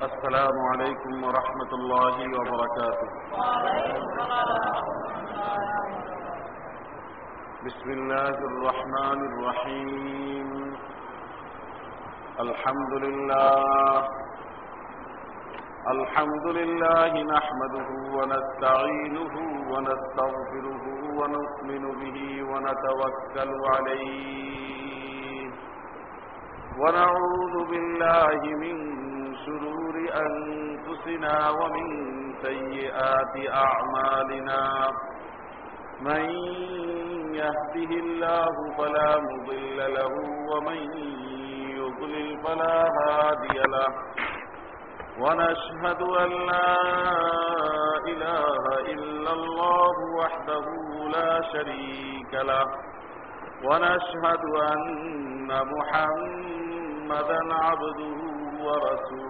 السلام عليكم ورحمة الله وبركاته. بسم الله الرحمن الرحيم. الحمد لله. الحمد لله نحمده ونستعينه ونستغفره ونؤمن به ونتوكل عليه. ونعوذ بالله من شرور أنفسنا ومن سيئات أعمالنا. من يهده الله فلا مضل له ومن يضلل فلا هادي له. ونشهد أن لا إله إلا الله وحده لا شريك له. ونشهد أن محمدا عبده ورسوله.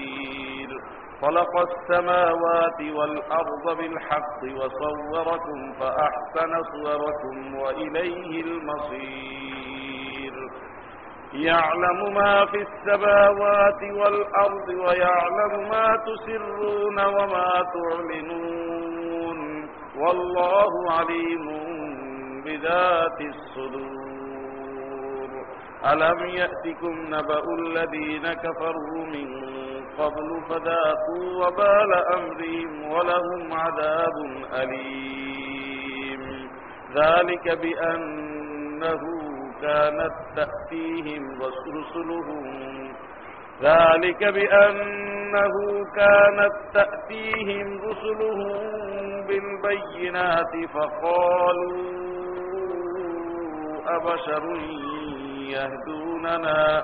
خلق السماوات والأرض بالحق وصوركم فأحسن صوركم وإليه المصير. يعلم ما في السماوات والأرض ويعلم ما تسرون وما تعلنون. والله عليم بذات الصدور. ألم يأتكم نبأ الذين كفروا من قبل فذاقوا وبال أمرهم ولهم عذاب أليم. ذلك بأنه كانت تأتيهم رسلهم ذلك بأنه كانت تأتيهم رسلهم بالبينات فقالوا أبشر يهدوننا.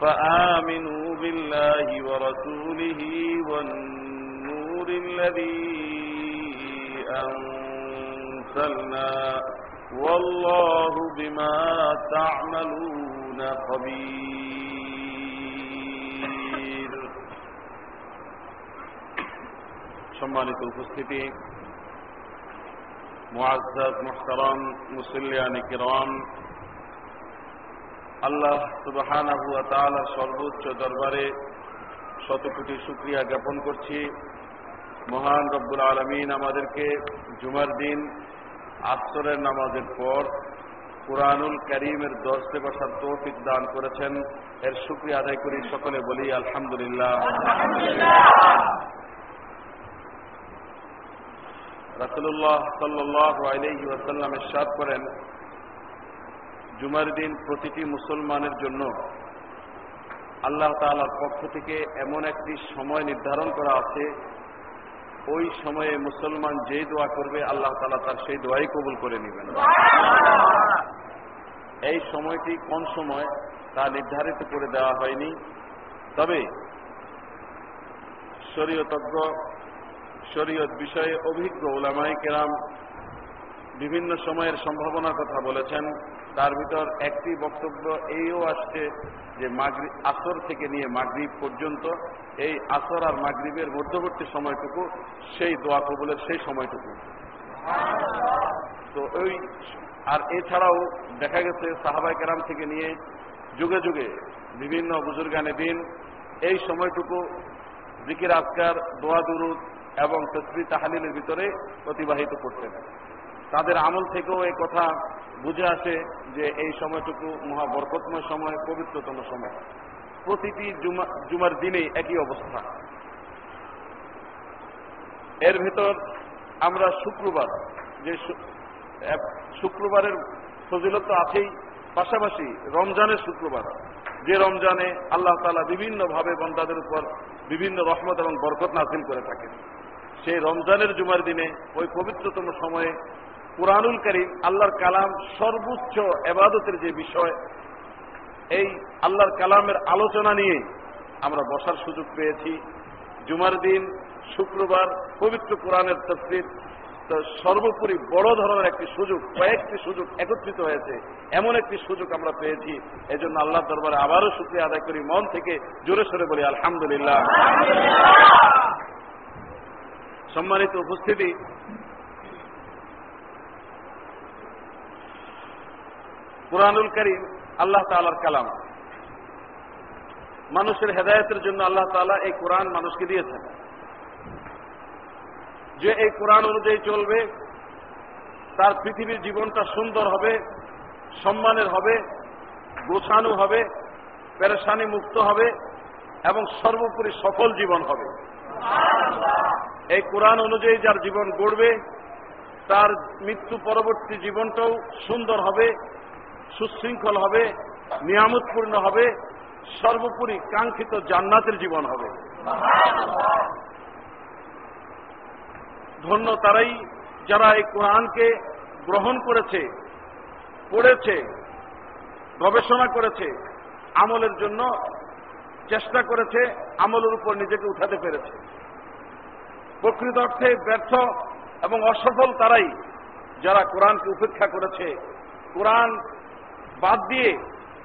فآمنوا بالله ورسوله والنور الذي أنزلنا والله بما تعملون خبير সম্মানিত উপস্থিতি মুআজ্জাজ মুহতারাম মুসল্লিয়ানি কিরাম আল্লাহ তাআলার সর্বোচ্চ দরবারে শত কোটি শুকরিয়া জ্ঞাপন করছি। মহান রব্বুল আলমিন আমাদেরকে জুমার দিন, আসরের নামাজের পর কোরআনুল করিমের দর্শে বসার তৌফিক দান করেছেন। এর শুক্রিয়া আদায় করি সকলে বলি আলহামদুলিল্লাহ। রাসুল্লাহ সাল্লাহ আলহি ওয়াসাল্লাম এরশাদ করেন জুমার দিন প্রতিটি মুসলমানের জন্য আল্লাহ তালার পক্ষ থেকে এমন একটি সময় নির্ধারণ করা আছে। ওই সময়ে মুসলমান যেই দোয়া করবে, আল্লাহ তালা তার সেই দোয়াই কবুল করে নেবেন। এই সময়টি কোন সময় তা নির্ধারিত করে দেওয়া হয়নি। তবে শরীয়তজ্ঞ, শরীয়ত বিষয়ে অভিজ্ঞ ওলামাই কেরাম বিভিন্ন সময়ের সম্ভাবনার কথা বলেছেন। তার ভিতর একটি বক্তব্য এইও আসছে যে মাগরি আসর থেকে নিয়ে মাগরিব পর্যন্ত, এই আসর আর মাগরিবের মধ্যবর্তী সময়টুকু, সেই দোয়া কবুলের সেই সময়টুকু। তো ওই, আর এছাড়াও দেখা গেছে সাহাবাই কেরাম থেকে নিয়ে যুগে যুগে বিভিন্ন বুজুর্গানে দিন এই সময়টুকু জিকির আজকার, দোয়া দুরুদ এবং তসবি তাহালিলের ভিতরে অতিবাহিত করতেন। তাদের আমল থেকেও এই কথা বুঝে আসে যে এই সময়টুকু মহাবরকতময় সময়, পবিত্রতম সময়। প্রতিটি জুমার দিনেই একই অবস্থা। এর ভেতর আমরা শুক্রবার, যে শুক্রবারের ফজিলত তো আছেই, পাশাপাশি রমজানের শুক্রবার। যে রমজানে আল্লাহ তালা বিভিন্নভাবে বন্দাদের উপর বিভিন্ন রহমত এবং বরকত নাসিল করে থাকেন। সেই রমজানের জুমার দিনে ওই পবিত্রতম সময়ে কোরআনুল করিম, আল্লাহর কালাম সর্বোচ্চ এবাদতের যে বিষয়, এই আল্লাহর কালামের আলোচনা নিয়ে আমরা বসার সুযোগ পেয়েছি। জুমার দিন, শুক্রবার পবিত্র কোরআনের তফসির সর্বোপরি বড় ধরনের একটি সুযোগ, কয়েকটি সুযোগ একত্রিত হয়েছে। এমন একটি সুযোগ আমরা পেয়েছি এই জন্য আল্লাহ দরবারে আবারও শুক্রিয়া আদায় করি। মন থেকে জোরে সরে বলি, আলহামদুলিল্লাহ। সম্মানিত উপস্থিতি কোরআনুল করিম আল্লাহ তালার কালাম। মানুষের হেদায়তের জন্য আল্লাহ তালা এই কোরআন মানুষকে দিয়েছেন যে এই কোরআন অনুযায়ী চলবে তার পৃথিবীর জীবনটা সুন্দর হবে সম্মানের হবে গোছানো হবে পেরেশানি মুক্ত হবে এবং সর্বোপরি সফল জীবন হবে। এই কোরআন অনুযায়ী যার জীবন গড়বে তার মৃত্যু পরবর্তী জীবনটাও সুন্দর হবে সুশৃঙ্খল হবে, নিয়ামতপূর্ণ হবে, সর্বোপরি কাঙ্ক্ষিত জান্নাতের জীবন হবে। ধন্য তারাই যারা এই কোরআনকে গ্রহণ করেছে, পড়েছে, গবেষণা করেছে, আমলের জন্য চেষ্টা করেছে, আমলের উপর নিজেকে উঠাতে পেরেছে। প্রকৃত অর্থে ব্যর্থ এবং অসফল তারাই যারা কোরআনকে উপেক্ষা করেছে। কোরআন বাদ দিয়ে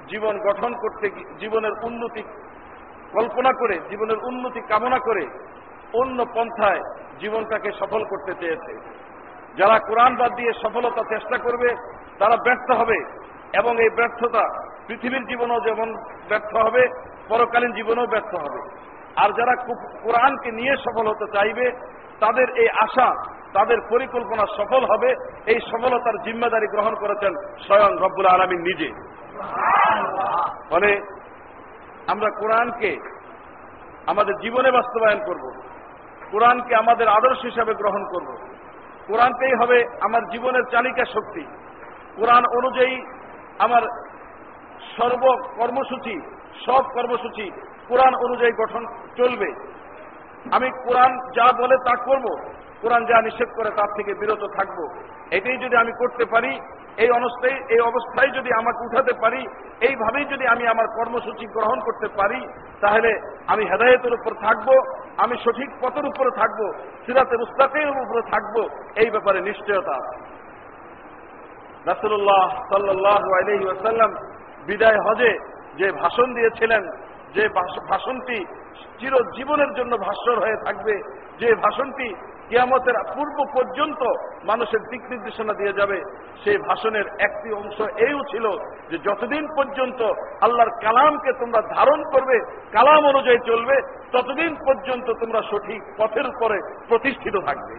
জীবন গঠন করতে জীবনের উন্নতি কল্পনা করে, জীবনের উন্নতি কামনা করে অন্য পন্থায় জীবনটাকে সফল করতে চেয়েছে। যারা কোরআন বাদ দিয়ে সফলতা চেষ্টা করবে, তারা ব্যর্থ হবে এবং এই ব্যর্থতা পৃথিবীর জীবনও যেমন ব্যর্থ হবে, পরকালীন জীবনেও ব্যর্থ হবে। আর যারা কোরআনকে নিয়ে সফল হতে চাইবে, তাদের এই আশা তাদের পরিকল্পনা সফল হবে, এই সফলতার জিম্মাদারি গ্রহণ করেছেন স্বয়ং রব্বুল আলমী নিজে। ফলে আমরা কোরআনকে, আমাদের জীবনে বাস্তবায়ন করব, কোরআনকে আমাদের আদর্শ হিসাবে গ্রহণ করব। কোরআনটাই হবে আমার জীবনের চালিকা শক্তি। কোরআন অনুযায়ী আমার সর্ব কর্মসূচি সব কর্মসূচি কোরআন অনুযায়ী গঠন চলবে। আমি কোরআন যা বলে তা করব কোরআন যা নিষেধ করে তার থেকে বিরত থাকব। এটাই যদি আমি করতে পারি, এই অবস্থায় এই অবস্থায় যদি আমাকে উঠাতে পারি, এইভাবেই যদি আমি আমার কর্মসূচি গ্রহণ করতে পারি, তাহলে আমি হেদায়তের উপর থাকব, আমি সঠিক পথের উপরে থাকব সিরাতে মুস্তাকের উপরে থাকব, এই ব্যাপারে নিশ্চয়তা রাসুল্লাহ সাল্লাহ আলহি আসাল্লাম বিদায় হজে যে ভাষণ দিয়েছিলেন, যে ভাষণটি চিরজীবনের জন্য ভাস্বর হয়ে থাকবে, যে ভাষণটি কিয়ামতের পূর্ব পর্যন্ত মানুষের দিক নির্দেশনা দিয়ে যাবে। সেই ভাষণের একটি অংশ এইও ছিল যে যতদিন পর্যন্ত আল্লাহর কালামকে তোমরা ধারণ করবে, কালাম অনুযায়ী চলবে, ততদিন পর্যন্ত তোমরা সঠিক পথের উপরে প্রতিষ্ঠিত থাকবে।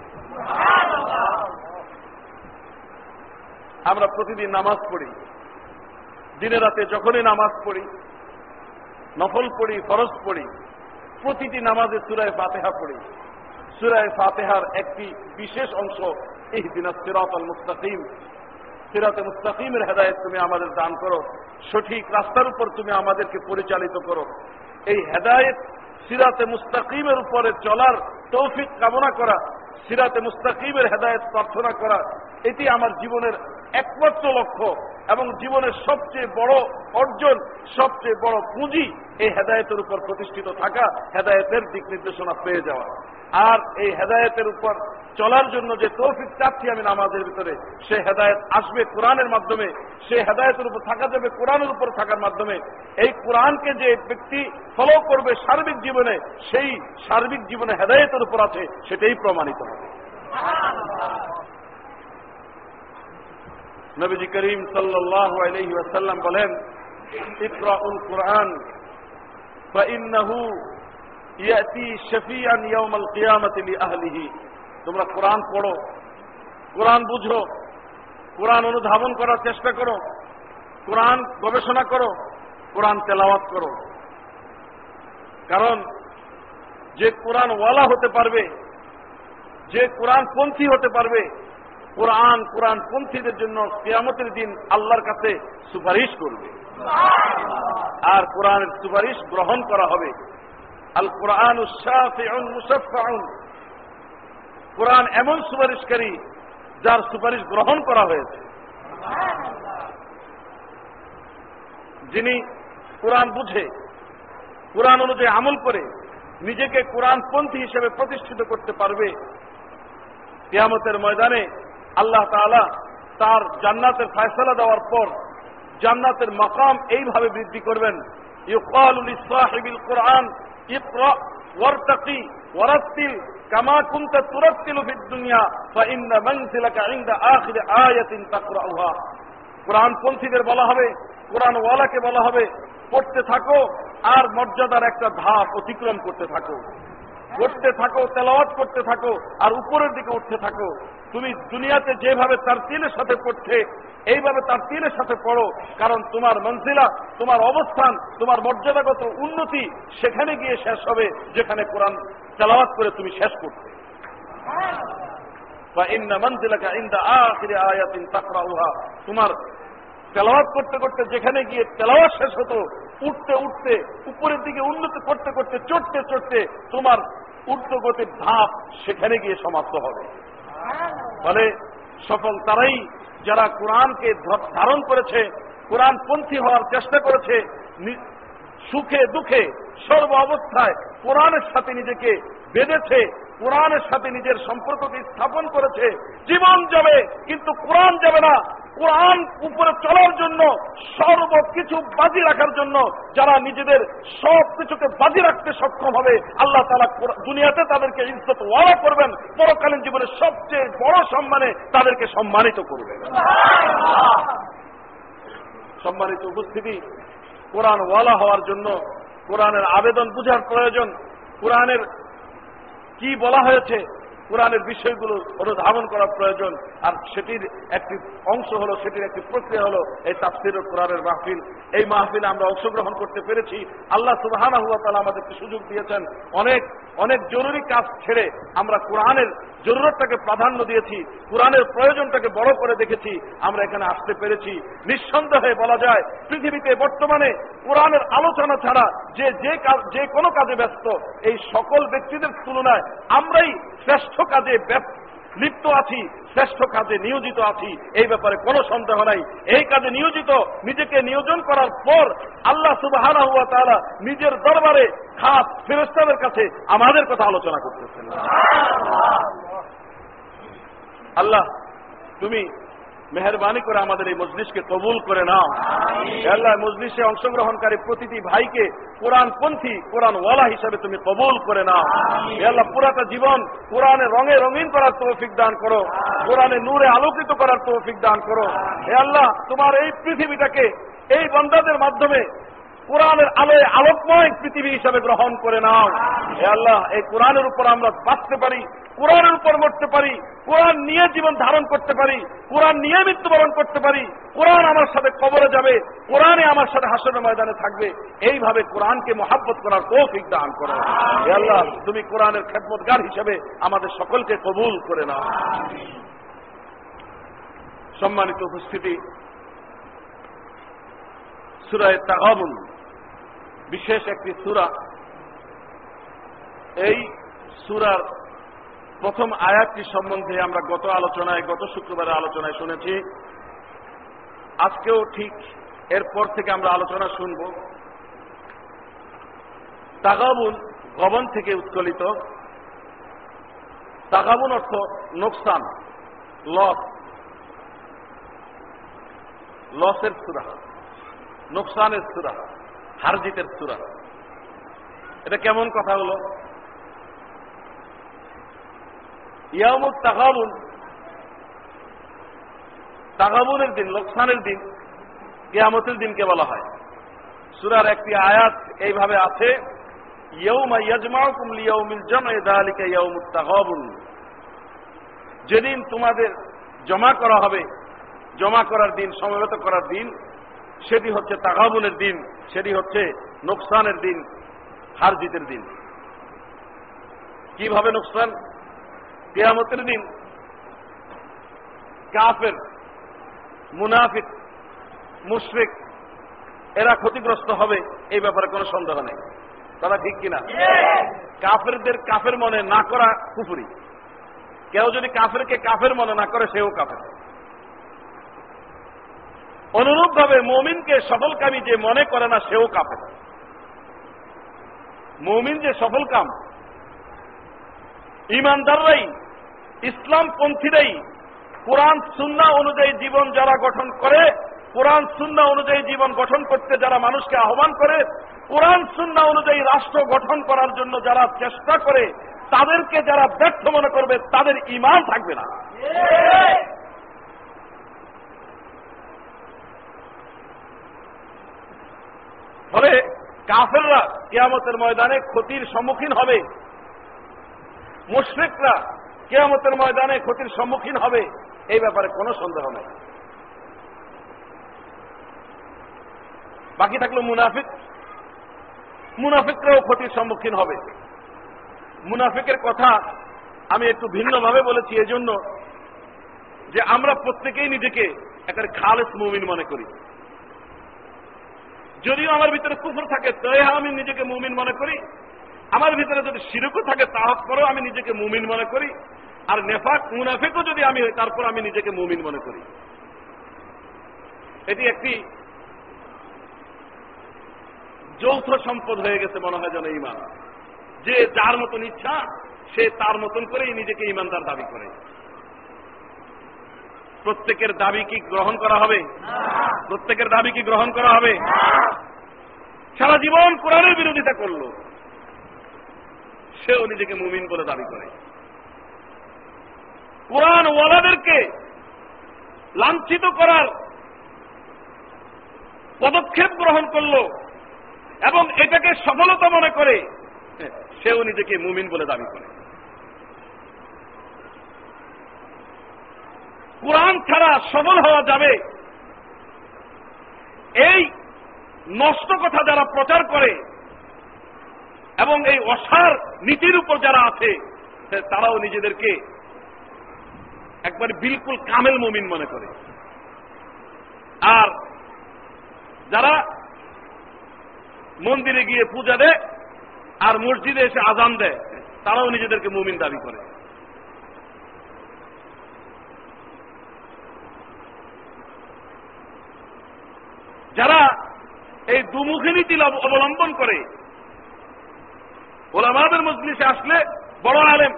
আমরা প্রতিদিন নামাজ পড়ি। দিনে রাতে যখনই নামাজ পড়ি, নফল পড়ি, ফরজ পড়ি, প্রতিটি নামাজে সুরায় ফাতেহা পড়ি। সুরায় ফাতেহার একটি বিশেষ অংশ এই দিন সিরাত আল মুস্তাকিম। সিরাতে মুস্তাকিমের হেদায়ত তুমি আমাদের দান করো। সঠিক রাস্তার উপর তুমি আমাদেরকে পরিচালিত করো। এই হেদায়ত সিরাতে মুস্তাকিমের উপরে চলার তৌফিক কামনা করা, সিরাতে মুস্তাকিমের হেদায়ত প্রার্থনা করা, এটি আমার জীবনের একমাত্র লক্ষ্য এবং জীবনের সবচেয়ে বড় অর্জন, সবচেয়ে বড় পুঁজি এই হেদায়তের উপর প্রতিষ্ঠিত থাকা, হেদায়তের দিক নির্দেশনা পেয়ে যাওয়া। আর এই হেদায়তের উপর চলার জন্য যে তৌফিক চাচ্ছি আমি নামাজের ভিতরে, সে হেদায়ত আসবে কোরআনের মাধ্যমে, সে হেদায়তের উপর থাকা যাবে কোরআনের উপর থাকার মাধ্যমে। এই কোরআনকে যে ব্যক্তি ফলো করবে সার্বিক জীবনে, সেই সার্বিক জীবনে হেদায়তের উপর আছে, সেটাই প্রমাণিত হবে। নবীজি করিম সাল্লাহ বলেন, ইকরাউল কোরআন তোমরা কোরআন পড়ো, কোরআন বুঝো, কোরআন অনুধাবন করার চেষ্টা করো, কোরআন গবেষণা করো, কোরআন তেলাওয়াত করো। কারণ যে কোরআন ওয়ালা হতে পারবে, যে কোরআন পন্থী হতে পারবে, কোরআন কোরআন পন্থীদের জন্য কেয়ামতের দিন আল্লাহর কাছে সুপারিশ করবে। আর কোরআনের সুপারিশ গ্রহণ করা হবে। আল কোরআন কোরআন এমন সুপারিশকারী যার সুপারিশ গ্রহণ করা হয়েছে। যিনি কোরআন বুঝে, কোরআন অনুযায়ী আমল করে নিজেকে কোরআনপন্থী হিসেবে প্রতিষ্ঠিত করতে পারবে। কেয়ামতের ময়দানে আল্লাহ তাআলা তার জান্নাতের ফায়সালা দেওয়ার পর জান্নাতের মকাম এইভাবে বৃদ্ধি করবেন। কোরআন, ইকরা কামা দুনিয়া আখির আয়াতিন তাকরাউহা। কোরআন পন্থীদের বলা হবে কোরআন ওয়ালাকে বলা হবে, পড়তে থাকো আর মর্যাদার একটা ধাপ অতিক্রম করতে থাকো। পড়তে থাকো তেলাওয়াত করতে থাকো আর উপরের দিকে উঠতে থাকো। তুমি দুনিয়াতে যেভাবে তার তিলের সাথে পড়ছে এইভাবে তার তিলের সাথে পড়ো কারণ তোমার মঞ্জিলা তোমার অবস্থান তোমার মর্যাদাগত উন্নতি সেখানে গিয়ে শেষ হবে যেখানে কোরআন তেলাওয়াত করে তুমি শেষ করতে। বা ইন্না মঞ্জিলাকা ইন্দা আখিরে আয়াতিন তাকরাউহা। তোমার তেলাওয়াত করতে করতে যেখানে গিয়ে তেলাওয়াত শেষ হতো উঠতে উঠতে, উপরের দিকে উন্নতি করতে করতে, চড়তে চড়তে তোমার ঊর্ধ্বগতির ধাপ সেখানে গিয়ে সমাপ্ত হবে। ফলে সফল তারাই যারা কোরআনকে ধারণ করেছে, কোরআন পন্থী হওয়ার চেষ্টা করেছে সুখে দুঃখে সর্ব অবস্থায় কোরআনের সাথে নিজেকে বেঁধেছে কোরআনের সাথে নিজের সম্পর্ককে স্থাপন করেছে। জীবন যাবে কিন্তু কোরআন যাবে না। কোরআন উপরে চলার জন্য, সর্বকিছু বাজি রাখার জন্য যারা নিজেদের সব কিছুকে বাজি রাখতে সক্ষম হবে, আল্লাহ তালা দুনিয়াতে তাদেরকে ইজ্জত ওয়ালা করবেন। পরকালীন জীবনে সবচেয়ে বড় সম্মানে তাদেরকে সম্মানিত করবেন। সম্মানিত উপস্থিতি, কোরআন ওয়ালা হওয়ার জন্য কোরআনের আবেদন বুঝার প্রয়োজন। কোরআনের কি বলা হয়েছে? কোরআনের বিষয়গুলো অনুধাবন করা প্রয়োজন। আর সেটির একটি অংশ হলো, সেটির একটি প্রক্রিয়া হলো এই তাফসির কোরআনের মাহফিল। এই মাহফিলে আমরা অংশগ্রহণ করতে পেরেছি। আল্লাহ সুবাহানা হুয়া তালা আমাদেরকে সুযোগ দিয়েছেন। অনেক অনেক জরুরি কাজ ছেড়ে আমরা কোরআনের জরুরতটাকে প্রাধান্য দিয়েছি, কোরআনের প্রয়োজনটাকে বড় করে দেখেছি, আমরা এখানে আসতে পেরেছি। নিঃসন্দেহে বলা যায়, পৃথিবীতে বর্তমানে কোরআনের আলোচনা ছাড়া যে যে কাজ, যে কোনো কাজে ব্যস্ত, এই সকল ব্যক্তিদের তুলনায় আমরাই শ্রেষ্ঠ কাজে লিপ্ত আছি শ্রেষ্ঠ কাজে নিয়োজিত আছি এই ব্যাপারে কোনো সন্দেহ নাই। এই কাজে নিয়োজিত নিজেকে নিয়োজন করার পর আল্লাহ সুবাহ নিজের দরবারে খাস ফেরস্তাদের কাছে আমাদের কথা আলোচনা করতেছেন। আল্লাহ তুমি মেহরবানি করে আমাদের এই মজলিসকে কবুল করে নাও। আল্লাহ মজলিসে অংশগ্রহণকারী প্রতিটি ভাইকে কোরআন পন্থী কোরআন ওয়ালা হিসাবে তুমি কবুল করে নাও। আল্লাহ পুরাটা জীবন কোরআনে রঙে রঙিন করার তৌফিক দান করো। কোরআনে নূরে আলোকিত করার তৌফিক দান করো। হে আল্লাহ তোমার এই পৃথিবীটাকে এই বন্দাদের মাধ্যমে কোরআনের আলোয় আলোকময় পৃথিবী হিসাবে গ্রহণ করে নাও। হে আল্লাহ, এই কোরআনের উপর আমরা বাঁচতে পারি, কোরআনের উপর মরতে পারি, কোরআন নিয়ে জীবন ধারণ করতে পারি, কোরআন নিয়ে মৃত্যুবরণ করতে পারি, কোরআন আমার সাথে কবরে যাবে, কোরআনে আমার সাথে হাসনের ময়দানে থাকবে, এইভাবে কোরআনকে মহাব্বত করার তৌফিক দান করো। হে আল্লাহ, তুমি কোরআনের খেদমতগার হিসেবে আমাদের সকলকে কবুল করে নাও। সম্মানিত উপস্থিতি, সুরায় তাগাবুল বিশেষ একটি সুরা। এই সুরার প্রথম আয়াতটি সম্বন্ধে আমরা গত আলোচনায়, গত শুক্রবারের আলোচনায় শুনেছি। আজকেও ঠিক এরপর থেকে আমরা আলোচনা শুনব। তাগাবুন গবন থেকে উৎকলিত। তাগাবুন অর্থ নোকসান, লস। লসের সুরা, নোকসানের সুরা। হারজিতের সুরা। এটা কেমন কথা হলো? ইয়ামুত তাগাবুন তাগাবুনের দিন, লোকসানের দিন, কেয়ামতের দিনকে বলা হয়। সুরার একটি আয়াত এইভাবে আছে যেদিন তোমাদের জমা করা হবে, জমা করার দিন, সমবেত করার দিন সেটি হচ্ছে তাগাবুনের দিন, সেটি হচ্ছে নোকসানের দিন হার জিতের দিন। কীভাবে নোকসান? কেয়ামতের দিন কাফের, মুনাফিক, মুশরিক, এরা ক্ষতিগ্রস্ত হবে, এই ব্যাপারে কোনো সন্দেহ নেই। তারা ঠিক কিনা? কাফেরদের কাফের মনে না করা কুফুরি। কেউ যদি কাফেরকে কাফের মনে না করে, সেও কাফের। অনুরূপ ভাবে মমিনকে সফলকামী যে মনে করে না, সেও কাফের। মমিন যে সফল কাম ইমানদাররাই ইসলাম পন্থীরাই কোরআন সুন্না অনুযায়ী জীবন যারা গঠন করে, কোরআন সুন্না অনুযায়ী জীবন গঠন করতে যারা মানুষকে আহ্বান করে, কোরআন সুন্না অনুযায়ী রাষ্ট্র গঠন করার জন্য যারা চেষ্টা করে, তাদেরকে যারা ব্যর্থ মনে করবে, তাদের ইমান থাকবে না। ফলে কাফেররা কেয়ামতের ময়দানে ক্ষতির সম্মুখীন হবে। মুশ্রিকরা কেয়ামতের ময়দানে ক্ষতির সম্মুখীন হবে, এই ব্যাপারে কোনো সন্দেহ নেই। বাকি থাকল মুনাফিক। মুনাফিকরাও ক্ষতির সম্মুখীন হবে। মুনাফিকের কথা আমি একটু ভিন্নভাবে বলেছি, এজন্য যে আমরা প্রত্যেকেই নিজেকে একটা খালেস মুমিন মনে করি। যদিও আমার ভিতরে কুফর থাকে, তবে আমি নিজেকে মুমিন মনে করি। আমার ভিতরে যদি শিরকও থাকে তাহার পরেও আমি নিজেকে মুমিন মনে করি। আর নেফাক, মুনাফেকও যদি আমি হই তারপর আমি নিজেকে মুমিন মনে করি। এটি একটি যৌথ সম্পদ হয়ে গেছে, মনে হয় যেন ইমান। যে যার মতন ইচ্ছা, সে তার মতন করেই নিজেকে ইমানদার দাবি করে। প্রত্যেকের দাবি কি গ্রহণ করা হবে? প্রত্যেকের দাবি কি গ্রহণ করা হবে? সারা জীবন কোরআনের বিরোধিতা করল। সেও নিজেকে মুমিন বলে দাবি করে। কোরআন ওয়ালাদেরকে লাঞ্ছিত করার পদক্ষেপ গ্রহণ করল এবং এটাকে সফলতা মনে করে, সেও নিজেকে মুমিন বলে দাবি করে। কোরআন ছাড়া সফল হওয়া যাবে। এই নষ্ট কথা যারা প্রচার করে এবং এই অসার নীতির উপর যারা আছে তারাও নিজেদেরকে একবার বিলকুল কামেল মুমিন মনে করে। আর যারা মন্দিরে গিয়ে পূজা দেয় আর মসজিদে এসে আজান দেয়, তারাও নিজেদেরকে মুমিন দাবি করে যারা দুমুখী অবলম্বন করে। ওলামাদের মজলিসে আসলে বড় আলেম।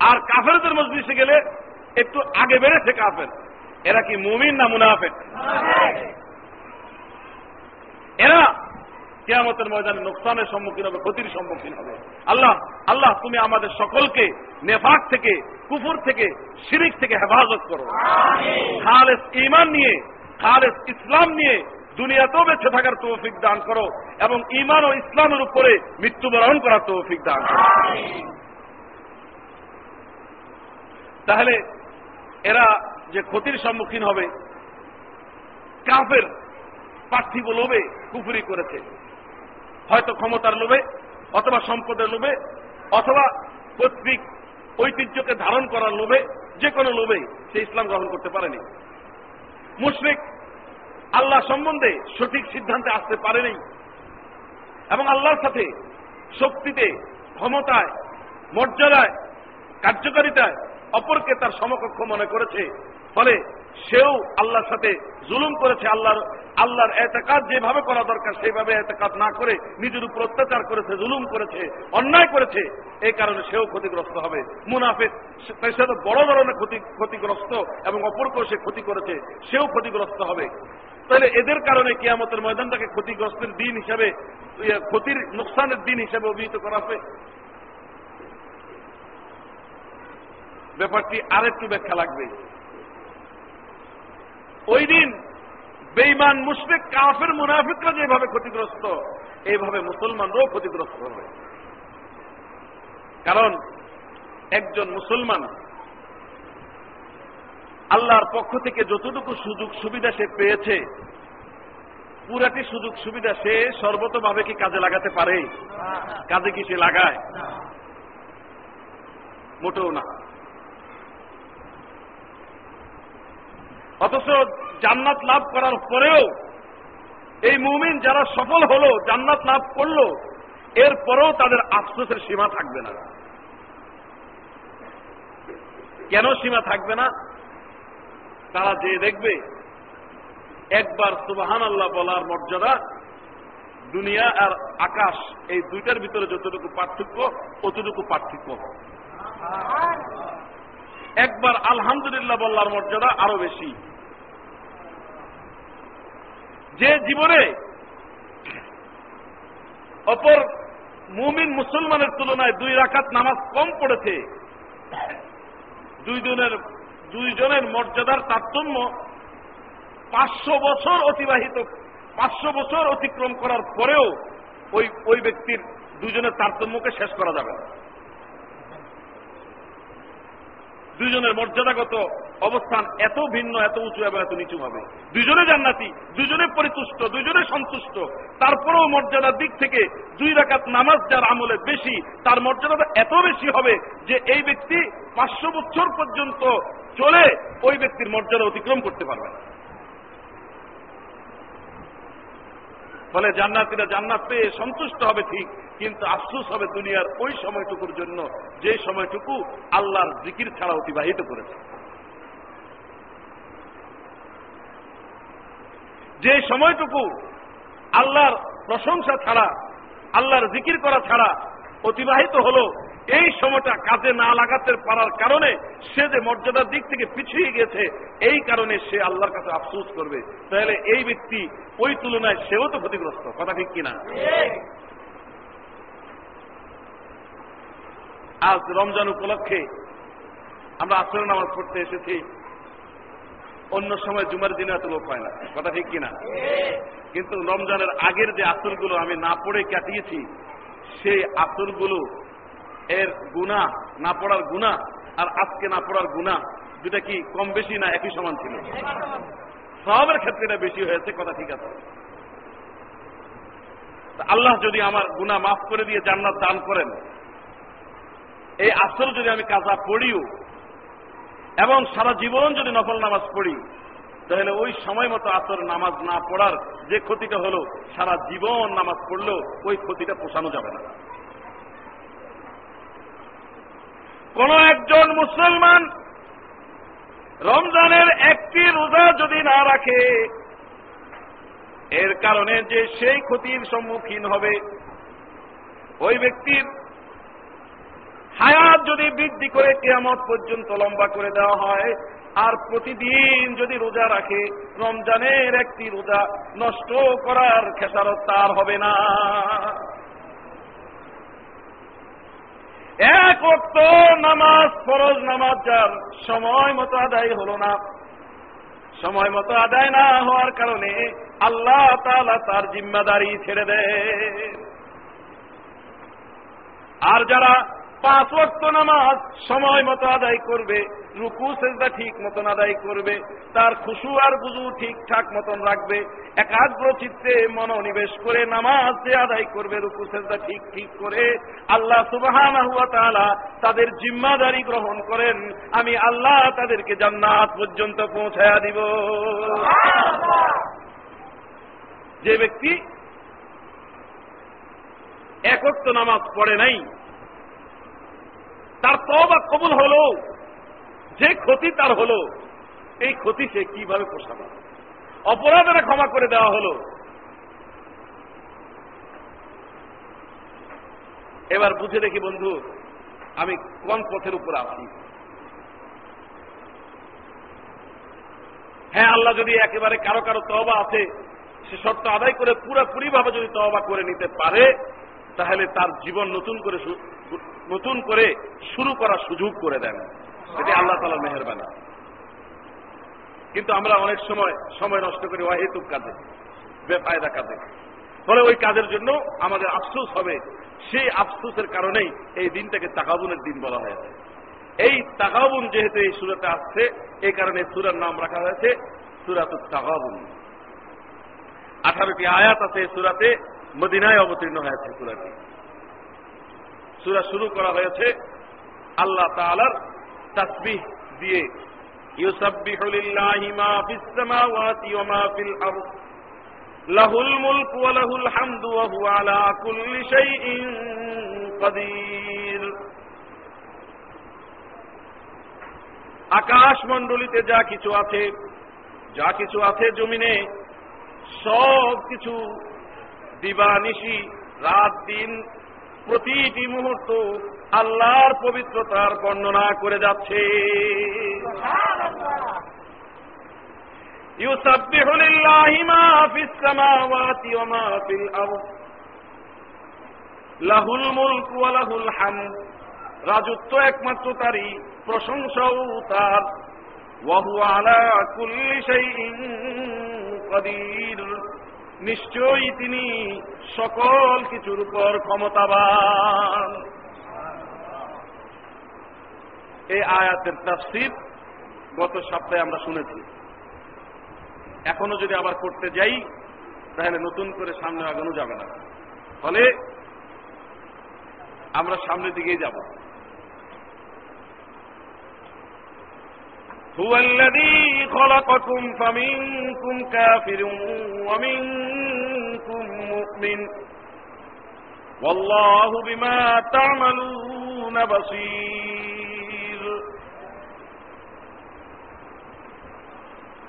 আর কাফেরদের মজলিসে গেলে একটু আগে বেড়েছে কাফের। এরা কি মুমিন না মুনাফেক? এরা কেয়ামতের ময়দানে নোকসানের সম্মুখীন হবে ক্ষতির সম্মুখীন হবে। আল্লাহ আল্লাহ তুমি আমাদের সকলকে নেফাক থেকে কুফুর থেকে শিরিক থেকে হেফাজত করো। খালেস ইমান নিয়ে খালেস ইসলাম নিয়ে দুনিয়াতেও বেঁচে থাকার তৌফিক দান করো এবং ইমান ও ইসলামের উপরে মৃত্যুবরণ করার তৌফিক দান তাহলে এরা যে ক্ষতির সম্মুখীন হবে, কাফের পার্থিব লোভে কুফুরি করেছে। হয়তো ক্ষমতার লোভে, অথবা সম্পদের লোভে, অথবা পৈতৃক ঐতিহ্যকে ধারণ করার লোভে, যে কোনো লোভে সে ইসলাম গ্রহণ করতে পারেনি। মুশরিক আল্লাহ সম্বন্ধে সঠিক সিদ্ধান্তে আসতে পারেনি এবং আল্লাহর সাথে শক্তিতে, ক্ষমতায়, মর্যাদায়, কার্যকারিতায় অপরকে তার সমকক্ষ মনে করেছে। ফলে সেও আল্লাহর সাথে জুলুম করেছে। আল্লাহর আল্লাহর এতেকাত যেভাবে করা দরকার, সেইভাবে এতেকাত না করে নিজের উপর অত্যাচার করেছে, জুলুম করেছে, অন্যায় করেছে এই কারণে সেও ক্ষতিগ্রস্ত হবে। মুনাফেক, সে বড় ধরনের ক্ষতি, ক্ষতিগ্রস্ত এবং অপরকেও সে ক্ষতি করেছে, সেও ক্ষতিগ্রস্ত হবে। তাহলে এদের কারণে কিয়ামতের ময়দানটাকে ক্ষতিগ্রস্তের দিন হিসাবে ক্ষতির নোকসানের দিন হিসাবে অভিহিত করা হবে ব্যাপারটি আরেকটু ব্যাখ্যা লাগবে। ওই দিন বেইমান মুশফিক কাফের, মুনাফিকরা যেভাবে ক্ষতিগ্রস্ত, এইভাবে মুসলমানরাও ক্ষতিগ্রস্ত হবে। কারণ একজন মুসলমান আল্লাহর পক্ষ থেকে যতটুকু সুযোগ সুবিধা সে পেয়েছে, পুরাটি সুযোগ সুবিধা সে সর্বতভাবে কি কাজে লাগাতে পারে? কাজে কি সে লাগায়? মোটেও না। অথচ জান্নাত লাভ করার পরেও এই মুমিন যারা সফল হলো, জান্নাত লাভ করল এরপরেও তাদের আফসোসের সীমা থাকবে না। কেন সীমা থাকবে না? তারা যে দেখবে, একবার সুবাহান আল্লাহ বলার মর্যাদা, দুনিয়া আর আকাশ, এই দুইটার ভিতরে যতটুকু পার্থক্য, অতটুকু পার্থক্য। একবার আলহামদুলিল্লাহ বল্লার মর্যাদা আরও বেশি। যে জীবনে অপর মুমিন মুসলমানের তুলনায় দুই রাখাত নামাজ কম পড়েছে দুইজনের দুইজনের মর্যাদার তারতম্য পাঁচশো বছর অতিবাহিত, পাঁচশো বছর অতিক্রম করার পরেও ওই ওই ব্যক্তির দুজনের তারতম্যকে শেষ করা যাবে না। দুজনের মর্যাদাগত অবস্থান এত ভিন্ন, এত উঁচু এবং এত নিচু হবে। দুজনে জান্নাতি দুজনে পরিতুষ্ট দুজনে সন্তুষ্ট। তারপরেও মর্যাদার দিক থেকে দুই রাকাত নামাজ যার আমলে বেশি, তার মর্যাদাটা এত বেশি হবে যে এই ব্যক্তি পাঁচশো বছর পর্যন্ত চলে ওই ব্যক্তির মর্যাদা অতিক্রম করতে পারবে ফলে জান্নাতিরা জান্নাত পেয়ে সন্তুষ্ট হবে ঠিক, কিন্তু আফসুস হবে দুনিয়ার ওই সময়টুকুর জন্য, যে সময়টুকু আল্লাহর জিকির ছাড়া অতিবাহিত করেছে। যে সময়টুকু আল্লাহর প্রশংসা ছাড়া, আল্লাহর জিকির করা ছাড়া অতিবাহিত হলো, এই সময়টা কাজে না লাগাতে পারার কারণে সে যে মর্যাদার দিক থেকে পিছিয়ে গেছে, এই কারণে সে আল্লাহর কাছে আফসোস করবে। তাহলে এই ব্যক্তি ওই তুলনায় সেও তো ক্ষতিগ্রস্ত, কথা ঠিক কিনা? আজ রমজান উপলক্ষে আমরা আসর নামাজ পড়তে এসেছি। অন্য সময় জুমার দিনে এত লোক হয় না। কথা ঠিক কিনা? কিন্তু রমজানের আগের যে আসরগুলো আমি না পড়ে কাটিয়েছি, সেই আসরগুলো এর গুণা না পড়ার গুণা আর আজকে না পড়ার গুণা দুটা কি কম বেশি না একই সমান ছিল? সবের ক্ষেত্রে এটা বেশি হয়েছে, কথা ঠিক আছে। আল্লাহ যদি আমার গুণা মাফ করে দিয়ে জান্নাত দান করেন, এই আসর যদি আমি কাজা পড়িও এবং সারা জীবন যদি নফল নামাজ পড়ি, তাহলে ওই সময় মতো আসর নামাজ না পড়ার যে ক্ষতিটা হলো, সারা জীবন নামাজ পড়লেও ওই ক্ষতিটা পোষানো যাবে না। কোন একজন মুসলমান রমজানের একটি রোজা যদি না রাখে, এর কারণে যে সেই ক্ষতির সম্মুখীন হবে, ওই ব্যক্তির হায়াত যদি বৃদ্ধি করে কেয়ামত পর্যন্ত লম্বা করে দেওয়া হয়, আর প্রতিদিন যদি রোজা রাখে, রমজানের একটি রোজা নষ্ট করার খেসারত তার হবে না। এক অক্ত নামাজ, ফরজ নামাজ যার সময় মতো আদায় হল না। সময় মতো আদায় না হওয়ার কারণে আল্লাহ তালা তার জিম্মাদারি ছেড়ে দেয় আর যারা পাঁচ ওয়াক্ত নামাজ সময় মতো আদায় করবে, রুকু, সেজদা ঠিক মতন আদায় করবে, তার খুশু আর বুঝু ঠিকঠাক মতন রাখবে, একাগ্র চিত্তে মনোনিবেশ করে নামাজ যে আদায় করবে, রুকু, সেজদা ঠিক ঠিক করে আল্লাহ সুবাহান তাদের জিম্মাদারি গ্রহণ করেন, আমি আল্লাহ তাদেরকে জান্নাত পর্যন্ত পৌঁছায়া দিব। যে ব্যক্তি একত্র নামাজ পড়ে নাই তার তবা কবুল হলো, যে ক্ষতি তার হলো, এই ক্ষতি সে কীভাবে পোষাবে? অপরাধেরা ক্ষমা করে দেওয়া হলো। এবার বুঝে দেখি বন্ধু, আমি কোন পথের উপর আছি? হ্যাঁ আল্লাহ যদি একেবারে কারও কারও তবা আছে, সে শর্ত আদায় করে পুরোপুরি ভাবে যদি তবা করে নিতে পারে তাহলে তার জীবন নতুন করে নতুন করে শুরু করার সুযোগ করে দেন। এটি আল্লাহ তালা মেহরবানা। কিন্তু আমরা অনেক সময় সময় নষ্ট করি অহেতুক কাজে, বেফায়দা কাজে। ফলে ওই কাজের জন্য আমাদের আফসোস হবে। সেই আফসোসের কারণেই এই দিনটাকে তাকাবুনের দিন বলা হয়েছে। এই তাকাবুন যেহেতু এই সুরাতে আসছে, এই কারণে সুরার নাম রাখা হয়েছে সুরাত তাকাবুন আঠারোটি আয়াত আছে সুরাতে। মদিনায় অবতীর্ণ হয়েছে সুরাটি সুরা শুরু করা হয়েছে আল্লাহ তালার তাসবিহ দিয়ে يسبح لله ما في السماوات وما في الأرض له الملك وله الحمد وهو على كل شيء قدير আকাশ মণ্ডলীতে যা কিছু আছে যা কিছু আছে জমিনে সব কিছু দিবানিশি রাত দিন প্রতিটি মুহূর্ত আল্লাহর পবিত্রতার বর্ণনা করে যাচ্ছে يسبح لله ما في السماوات وما في الأرض له الملك وله الحمد রাজত্ব একমাত্র তারই প্রশংসাও তার ওয়াহু আলা কুল্লি শাইইন কাদির নিশ্চয়ই তিনি সকল কিছুর উপর ক্ষমতাবান। এই আয়াতের তাফসির গত সপ্তাহে আমরা শুনেছি। এখনও যদি আবার করতে যাই, তাহলে নতুন করে সামনে আগানো যাবে না। ফলে আমরা সামনের দিকেই যাব। هو الذي خلقكم فمنكم كافر ومنكم مؤمن والله بما تعملون بصير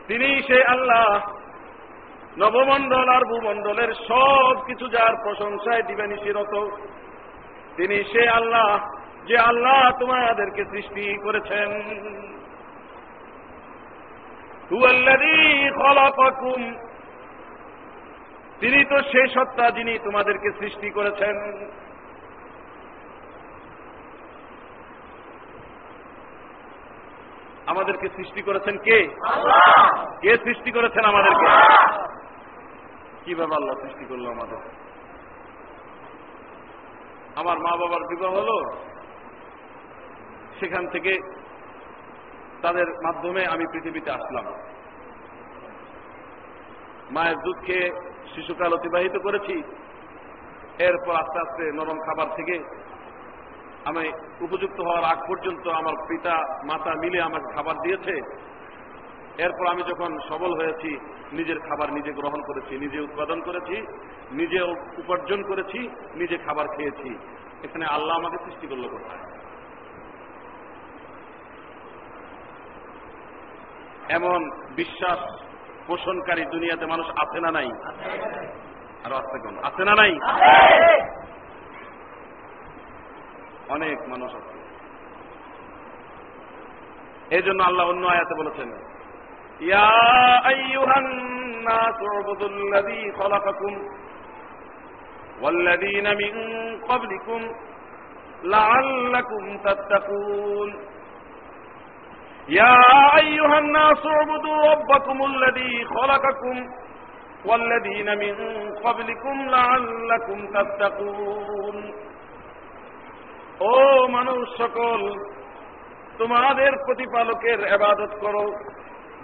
তিনি সে আল্লাহ নবমণ্ডল আর ভূমণ্ডলের সব কিছু যার প্রশংসায় দিবেন শিরত তিনি সে আল্লাহ যে আল্লাহ তোমাদেরকে সৃষ্টি করেছেন তিনি তো সে সত্তা যিনি তোমাদেরকে সৃষ্টি করেছেন। আমাদেরকে সৃষ্টি করেছেন কে? কে সৃষ্টি করেছেন আমাদেরকে? কীভাবে আল্লাহ সৃষ্টি করল আমাদের? আমার মা বাবার বিবাহ হলো। সেখান থেকে তাদের মাধ্যমে আমি পৃথিবীতে আসলাম। মায়ের দুধ খেয়ে শিশুকাল অতিবাহিত করেছি। এরপর আস্তে আস্তে নরম খাবার থেকে আমি উপযুক্ত হওয়ার আগ পর্যন্ত আমার পিতা, মাতা মিলে আমাকে খাবার দিয়েছে। এরপর আমি যখন সবল হয়েছি, নিজের খাবার নিজে গ্রহণ করেছি, নিজে উৎপাদন করেছি নিজে উপার্জন করেছি, নিজে খাবার খেয়েছি। এখানে আল্লাহ আমাকে সৃষ্টি করল কোথায় এমন বিশ্বাস পোষণকারী দুনিয়াতে মানুষ আছে না নাই আরো আসতে কোন আছে না নাই অনেক মানুষ আছে এই জন্য আল্লাহ অন্য আয়াতে বলেছেন ইয়া আইয়ুহান নাস উবুদুল্লাযী খলাকাকুম والذين من قبلكم لعلكم تتقون يا أيها الناس اعبدوا ربكم الذي خلقكم والذين من قبلكم لعلكم تتقون ও মানুষ সকল তোমাদের প্রতিপালকের এবাদত করো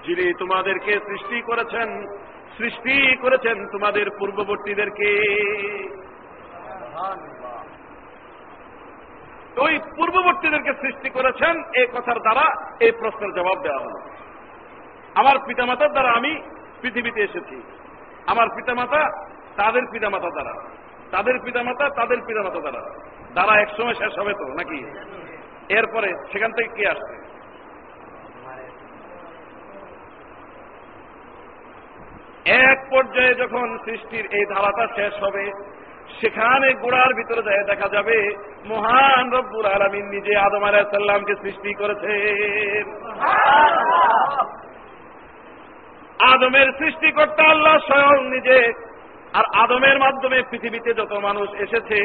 যিনি তোমাদেরকে সৃষ্টি করেছেন সৃষ্টি করেছেন তোমাদের পূর্ববর্তীদেরকে ওই পূর্ববর্তীদেরকে সৃষ্টি করেছেন এই কথার দ্বারা এই প্রশ্নের জবাব দেওয়া হল। আমার পিতামাতার দ্বারা আমি পৃথিবীতে এসেছি। আমার পিতামাতা তাদের পিতামাতা দ্বারা। তাদের পিতামাতা তাদের পিতামাতা দ্বারা। দ্বারা একসময় শেষ হবে তো, নাকি? এরপরে সেখান থেকে কে আসবে? এক পর্যায়ে যখন সৃষ্টির এই ধারাটা শেষ হবে সেখানে গোড়ার ভিতরে যায় দেখা যাবে মহান রব্বুর আলমিন নিজে আদম আলাহিসাল্লামকে সৃষ্টি করেছেন। আদমের সৃষ্টিকর্তা আল্লাহ স্বয়ং নিজে আর আদমের মাধ্যমে পৃথিবীতে যত মানুষ এসেছে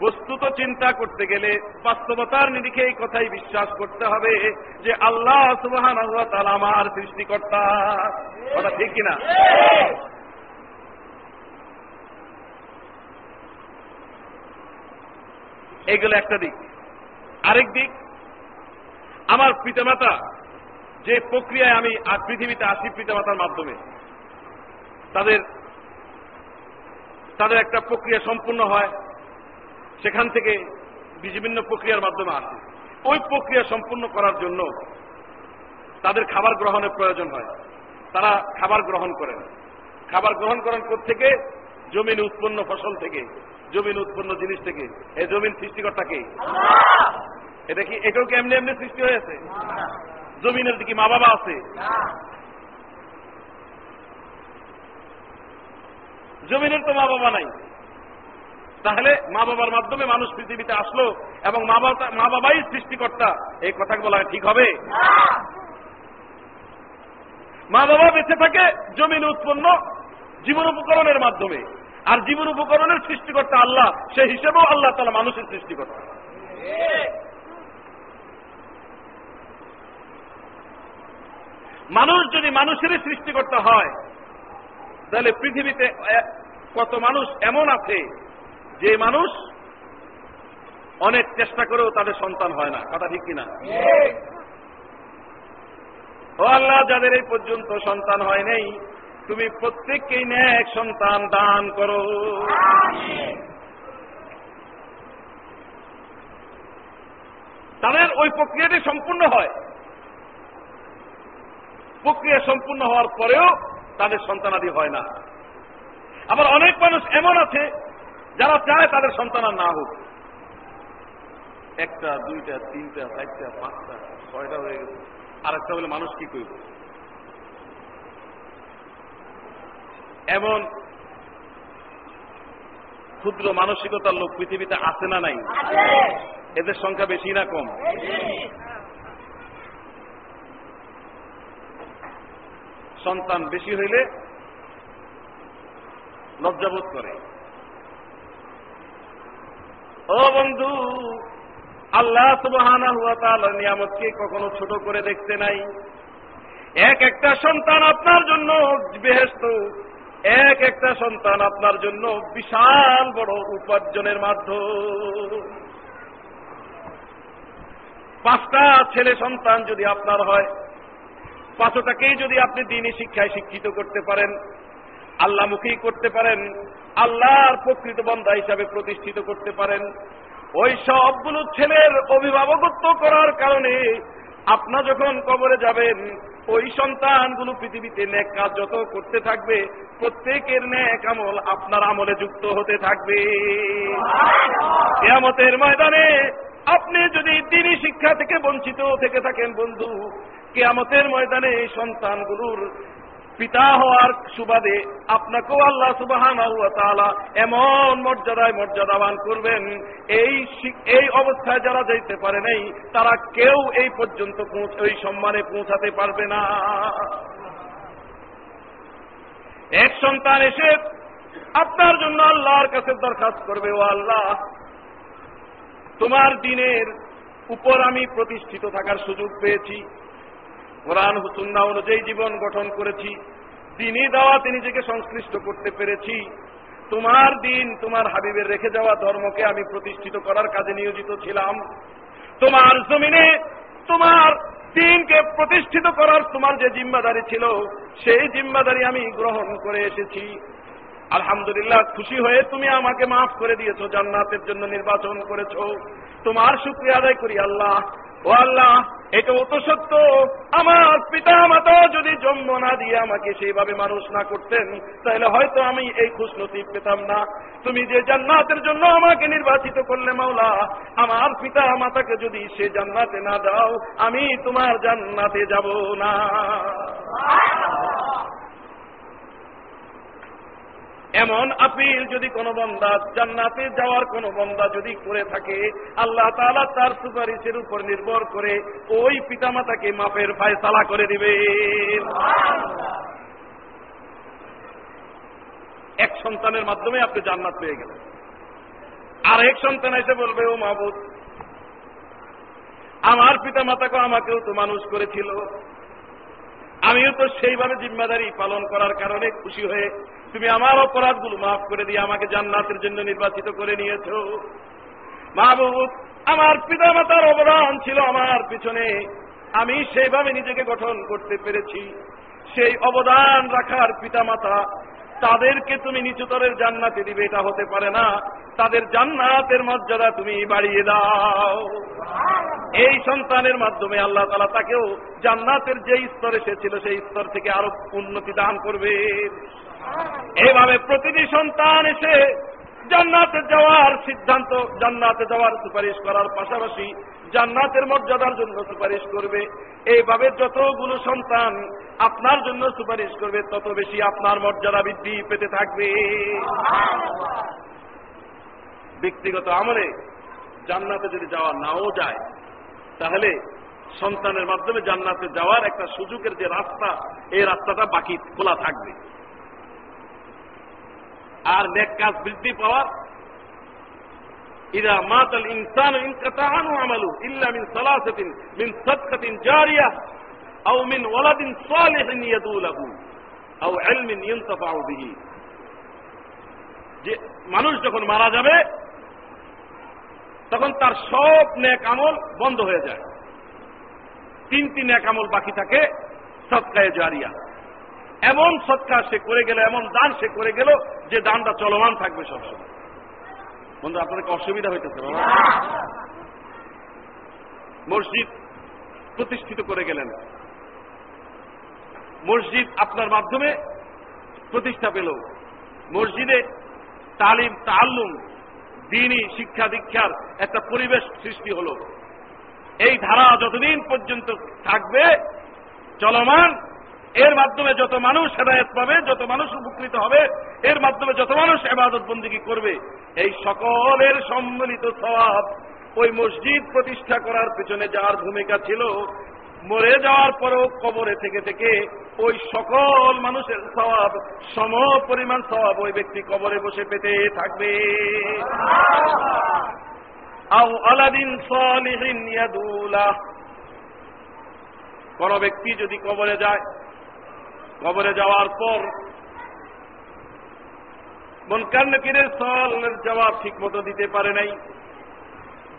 বস্তুত চিন্তা করতে গেলে বাস্তবতার নিরিখে এই কথাই বিশ্বাস করতে হবে যে আল্লাহ সুবাহান আমার সৃষ্টিকর্তা। কথা ঠিক কিনা? এইগুলো একটা দিক। আরেক দিক, আমার পিতামাতা যে প্রক্রিয়ায় আমি পৃথিবীতে আসি পিতামাতার মাধ্যমে, তাদের তাদের একটা প্রক্রিয়া সম্পূর্ণ হয় সেখান থেকে বিভিন্ন প্রক্রিয়ার মাধ্যমে আসে। ওই প্রক্রিয়া সম্পূর্ণ করার জন্য তাদের খাবার গ্রহণের প্রয়োজন হয়। তারা খাবার গ্রহণ করেন। খাবার গ্রহণ করেন থেকে জমিন উৎপন্ন ফসল থেকে। জমিন উৎপন্ন জিনিস থেকে। এই জমিন সৃষ্টিকর্তাকে এটা কি এটাও কি এমনি এমনি সৃষ্টি হয়েছে জমিনের দিকে মা বাবা আছে? জমিনের তো মা বাবা নাই। তাহলে মা বাবার মাধ্যমে মানুষ পৃথিবীতে আসলো এবং মা বাবা মা বাবাই সৃষ্টিকর্তা। এই কথা বলা ঠিক হবে? মা বাবা বেঁচে থাকে জমিন উৎপন্ন জীবন উপকরণের মাধ্যমে। আর জীবন উপকরণের সৃষ্টিকর্তা আল্লাহ সে হিসেবেও আল্লাহ তালা মানুষের সৃষ্টিকর্তা। মানুষ যদি মানুষেরই সৃষ্টিকর্তা হয় তাহলে পৃথিবীতে কত মানুষ এমন আছে যে মানুষ অনেক চেষ্টা করেও তাদের সন্তান হয় না। কথা ঠিক কিনা? ও আল্লাহ যাদের এই পর্যন্ত সন্তান হয় নেই তুমি প্রত্যেককেই ন্যাক সন্তান দান করো। তাদের ওই প্রক্রিয়াটি সম্পূর্ণ হয়। প্রক্রিয়া সম্পূর্ণ হওয়ার পরেও তাদের সন্তানাদি হয় না। আবার অনেক মানুষ এমন আছে, যারা চায় তাদের সন্তান না হোক। একটা, দুইটা, তিনটা, চারটা, পাঁচটা, ছয়টা হয়ে গেছে। আর একটা বলে মানুষ কি করব? এমন ক্ষুদ্র মানসিকতার লোক পৃথিবীতে আছে না নাই? এদের সংখ্যা বেশি না কম? সন্তান বেশি হইলে লজ্জাবোধ করে। ও বন্ধু আল্লাহ সুবহানা হুয়া তাআলার নিয়ামতকে কখনো ছোট করে দেখতে নাই। এক একটা সন্তান আপনার জন্য বেহেস্ত এক একটা সন্তান আপনার জন্য বিশাল বড় উপার্জনের মাধ্যম। পাঁচটা ছেলে সন্তান যদি আপনার হয়, পাঁচটাকেই যদি আপনি দিনই শিক্ষায় শিক্ষিত করতে পারেন আল্লাহমুখী করতে পারেন, আল্লাহর প্রকৃত বন্ধা হিসাবে প্রতিষ্ঠিত করতে পারেন, ওই সবগুলো ছেলের অভিভাবকত্ব করার কারণে আপনার যখন কবরে যাবেন ওই সন্তানগুলো পৃথিবীতে ন্যাক কাজ যত করতে থাকবে, প্রত্যেকের ন্যাক আমল আপনার আমলে যুক্ত হতে থাকবে। কেয়ামতের ময়দানে আপনি যদি তিনি শিক্ষা থেকে বঞ্চিত থেকে থাকেন বন্ধু, কেয়ামতের ময়দানে সন্তানগুলোর পিতা হওয়ার সুবাদে আপনাকেও আল্লাহ সুবাহান এমন মর্যাদায় মর্যাদাবান করবেন। এই এই অবস্থায় যারা যাইতে পারে নাই, তারা কেউ এই পর্যন্ত ওই সম্মানে পৌঁছাতে পারবে না। এক সন্তান এসে আপনার জন্য আল্লাহর কাছে দরখাস্ত করবে, ও আল্লাহ, তোমার দিনের উপর আমি প্রতিষ্ঠিত থাকার সুযোগ পেয়েছি। কোরআন হুসুন্না অনুযায়ী জীবন গঠন করেছি। দিনই দাওয়াতে নিজেকে সংশ্লিষ্ট করতে পেরেছি। তোমার দিন তোমার হাবিবের রেখে যাওয়া ধর্মকে আমি প্রতিষ্ঠিত করার কাজে নিয়োজিত ছিলাম। তোমার জমিনে তোমার দিনকে প্রতিষ্ঠিত করার তোমার যে জিম্মাদারি ছিল, সেই জিম্মাদারি আমি গ্রহণ করে এসেছি। আলহামদুলিল্লাহ, খুশি হয়ে তুমি আমাকে মাফ করে দিয়েছ, জান্নাতের জন্য নির্বাচন করেছ। তোমার শুক্রিয়া আদায় করি আল্লাহ। ও আল্লাহ, এটা অত সত্য। আমার পিতা মাতা যদি জন্ম না দিয়ে আমাকে সেইভাবে মানুষ না করতেন, তাহলে হয়তো আমি এই খুশ নসিব পেতাম না। তুমি যে জান্নাতের জন্য আমাকে নির্বাচিত করলে মাওলা, আমার পিতা মাতাকে যদি সে জান্নাতে না দাও, আমি তোমার জান্নাতে যাব না। এমন আপিল যদি কোনো বন্দা জান্নাতে যাওয়ার কোন বন্দা যদি করে থাকে, আল্লাহ তালা তার সুপারিশের উপর নির্ভর করে ওই পিতামাতাকে মাপের ফায়সালা করে দিবে। এক সন্তানের মাধ্যমে আপনি জান্নাত পেয়ে গেলেন। আর এক সন্তান এসে বলবে, ও মাহবুদ আমার পিতা মাতাকে আমাকেও তো মানুষ করেছিল। আমিও তো সেইভাবে জিম্মাদারি পালন করার কারণে খুশি হয়ে তুমি আমার অপরাধগুলো মাফ করে দিয়ে আমাকে জান্নাতের জন্য নির্বাচিত করে নিয়েছ। মাহবুব, আমার পিতা মাতার অবদান ছিল আমার পিছনে। আমি সেইভাবে নিজেকে গঠন করতে পেরেছি। সেই অবদান রাখার পিতামাতা, তাদেরকে তুমি নিচুতরের জান্নাতে দিবে, এটা হতে পারে না। তাদের জান্নাতের মর্যাদা তুমি বাড়িয়ে দাও। এই সন্তানের মাধ্যমে আল্লাহ তালা তাকেও জান্নাতের যে স্তরে সে ছিল, সেই স্তর থেকে আরও উন্নতি দান করবে। এভাবে প্রতিটি সন্তান এসে জান্নাতে যাওয়ার সিদ্ধান্ত, জান্নাতে যাওয়ার সুপারিশ করার পাশাপাশি জান্নাতের মর্যাদার জন্য সুপারিশ করবে। এইভাবে যতগুলো সন্তান আপনার জন্য সুপারিশ করবে, তত বেশি আপনার মর্যাদা বৃদ্ধি পেতে থাকবে। ব্যক্তিগত আমলে জান্নাতে যদি যাওয়া নাও যায়, তাহলে সন্তানের মাধ্যমে জান্নাতে যাওয়ার একটা সুযোগের যে রাস্তা, এই রাস্তাটা বাকি খোলা থাকবে। আর নেক কাজ বৃদ্ধি পাওয়ার। ইদা মাতাল ইনসান ইনকাতাহানু আমালু ইল্লা মিন সালাসাতিন, মিন সাদকাতিন জারিয়া, আও মিন ওয়ালাদিন সালিহিন ইয়াদু লাহু আও ইলমিন ইনতাফাউ বিহি। যে মানুষ যখন মারা যাবে, তখন তার সব নেক আমল বন্ধ হয়ে যায়। তিনটি নেক আমল বাকি থাকে সৎকায়ে জারিয়া। এমন সৎকার সে করে গেল, এমন দান সে করে গেল যে দানটা চলমান থাকবে সবসময়। বন্ধু, আপনাদেরকে অসুবিধা হইতেছে মসজিদ প্রতিষ্ঠিত করে গেলেন। মসজিদ আপনার মাধ্যমে প্রতিষ্ঠা পেল। মসজিদে তালিম তাল্লুম দিনই শিক্ষা দীক্ষার একটা পরিবেশ সৃষ্টি হল। এই ধারা যতদিন পর্যন্ত থাকবে, চলমান এর মাধ্যমে যত মানুষ হেদায়ত পাবে, যত মানুষ উপকৃত হবে, এর মাধ্যমে যত মানুষ এবাদত বন্দিগি করবে, এই সকলের সম্মিলিত স্বভাব ওই মসজিদ প্রতিষ্ঠা করার পেছনে যার ভূমিকা ছিল, মরে যাওয়ার পরেও কবরে থেকে থেকে ওই সকল মানুষের স্বভাব, সম পরিমাণ স্বভাব ওই ব্যক্তি কবরে বসে পেতে থাকবে। কোন ব্যক্তি যদি কবরে যায় কবরে যাওয়ার পর মনকার নকিরের সলের জবাব ঠিক মতো দিতে পারে নাই।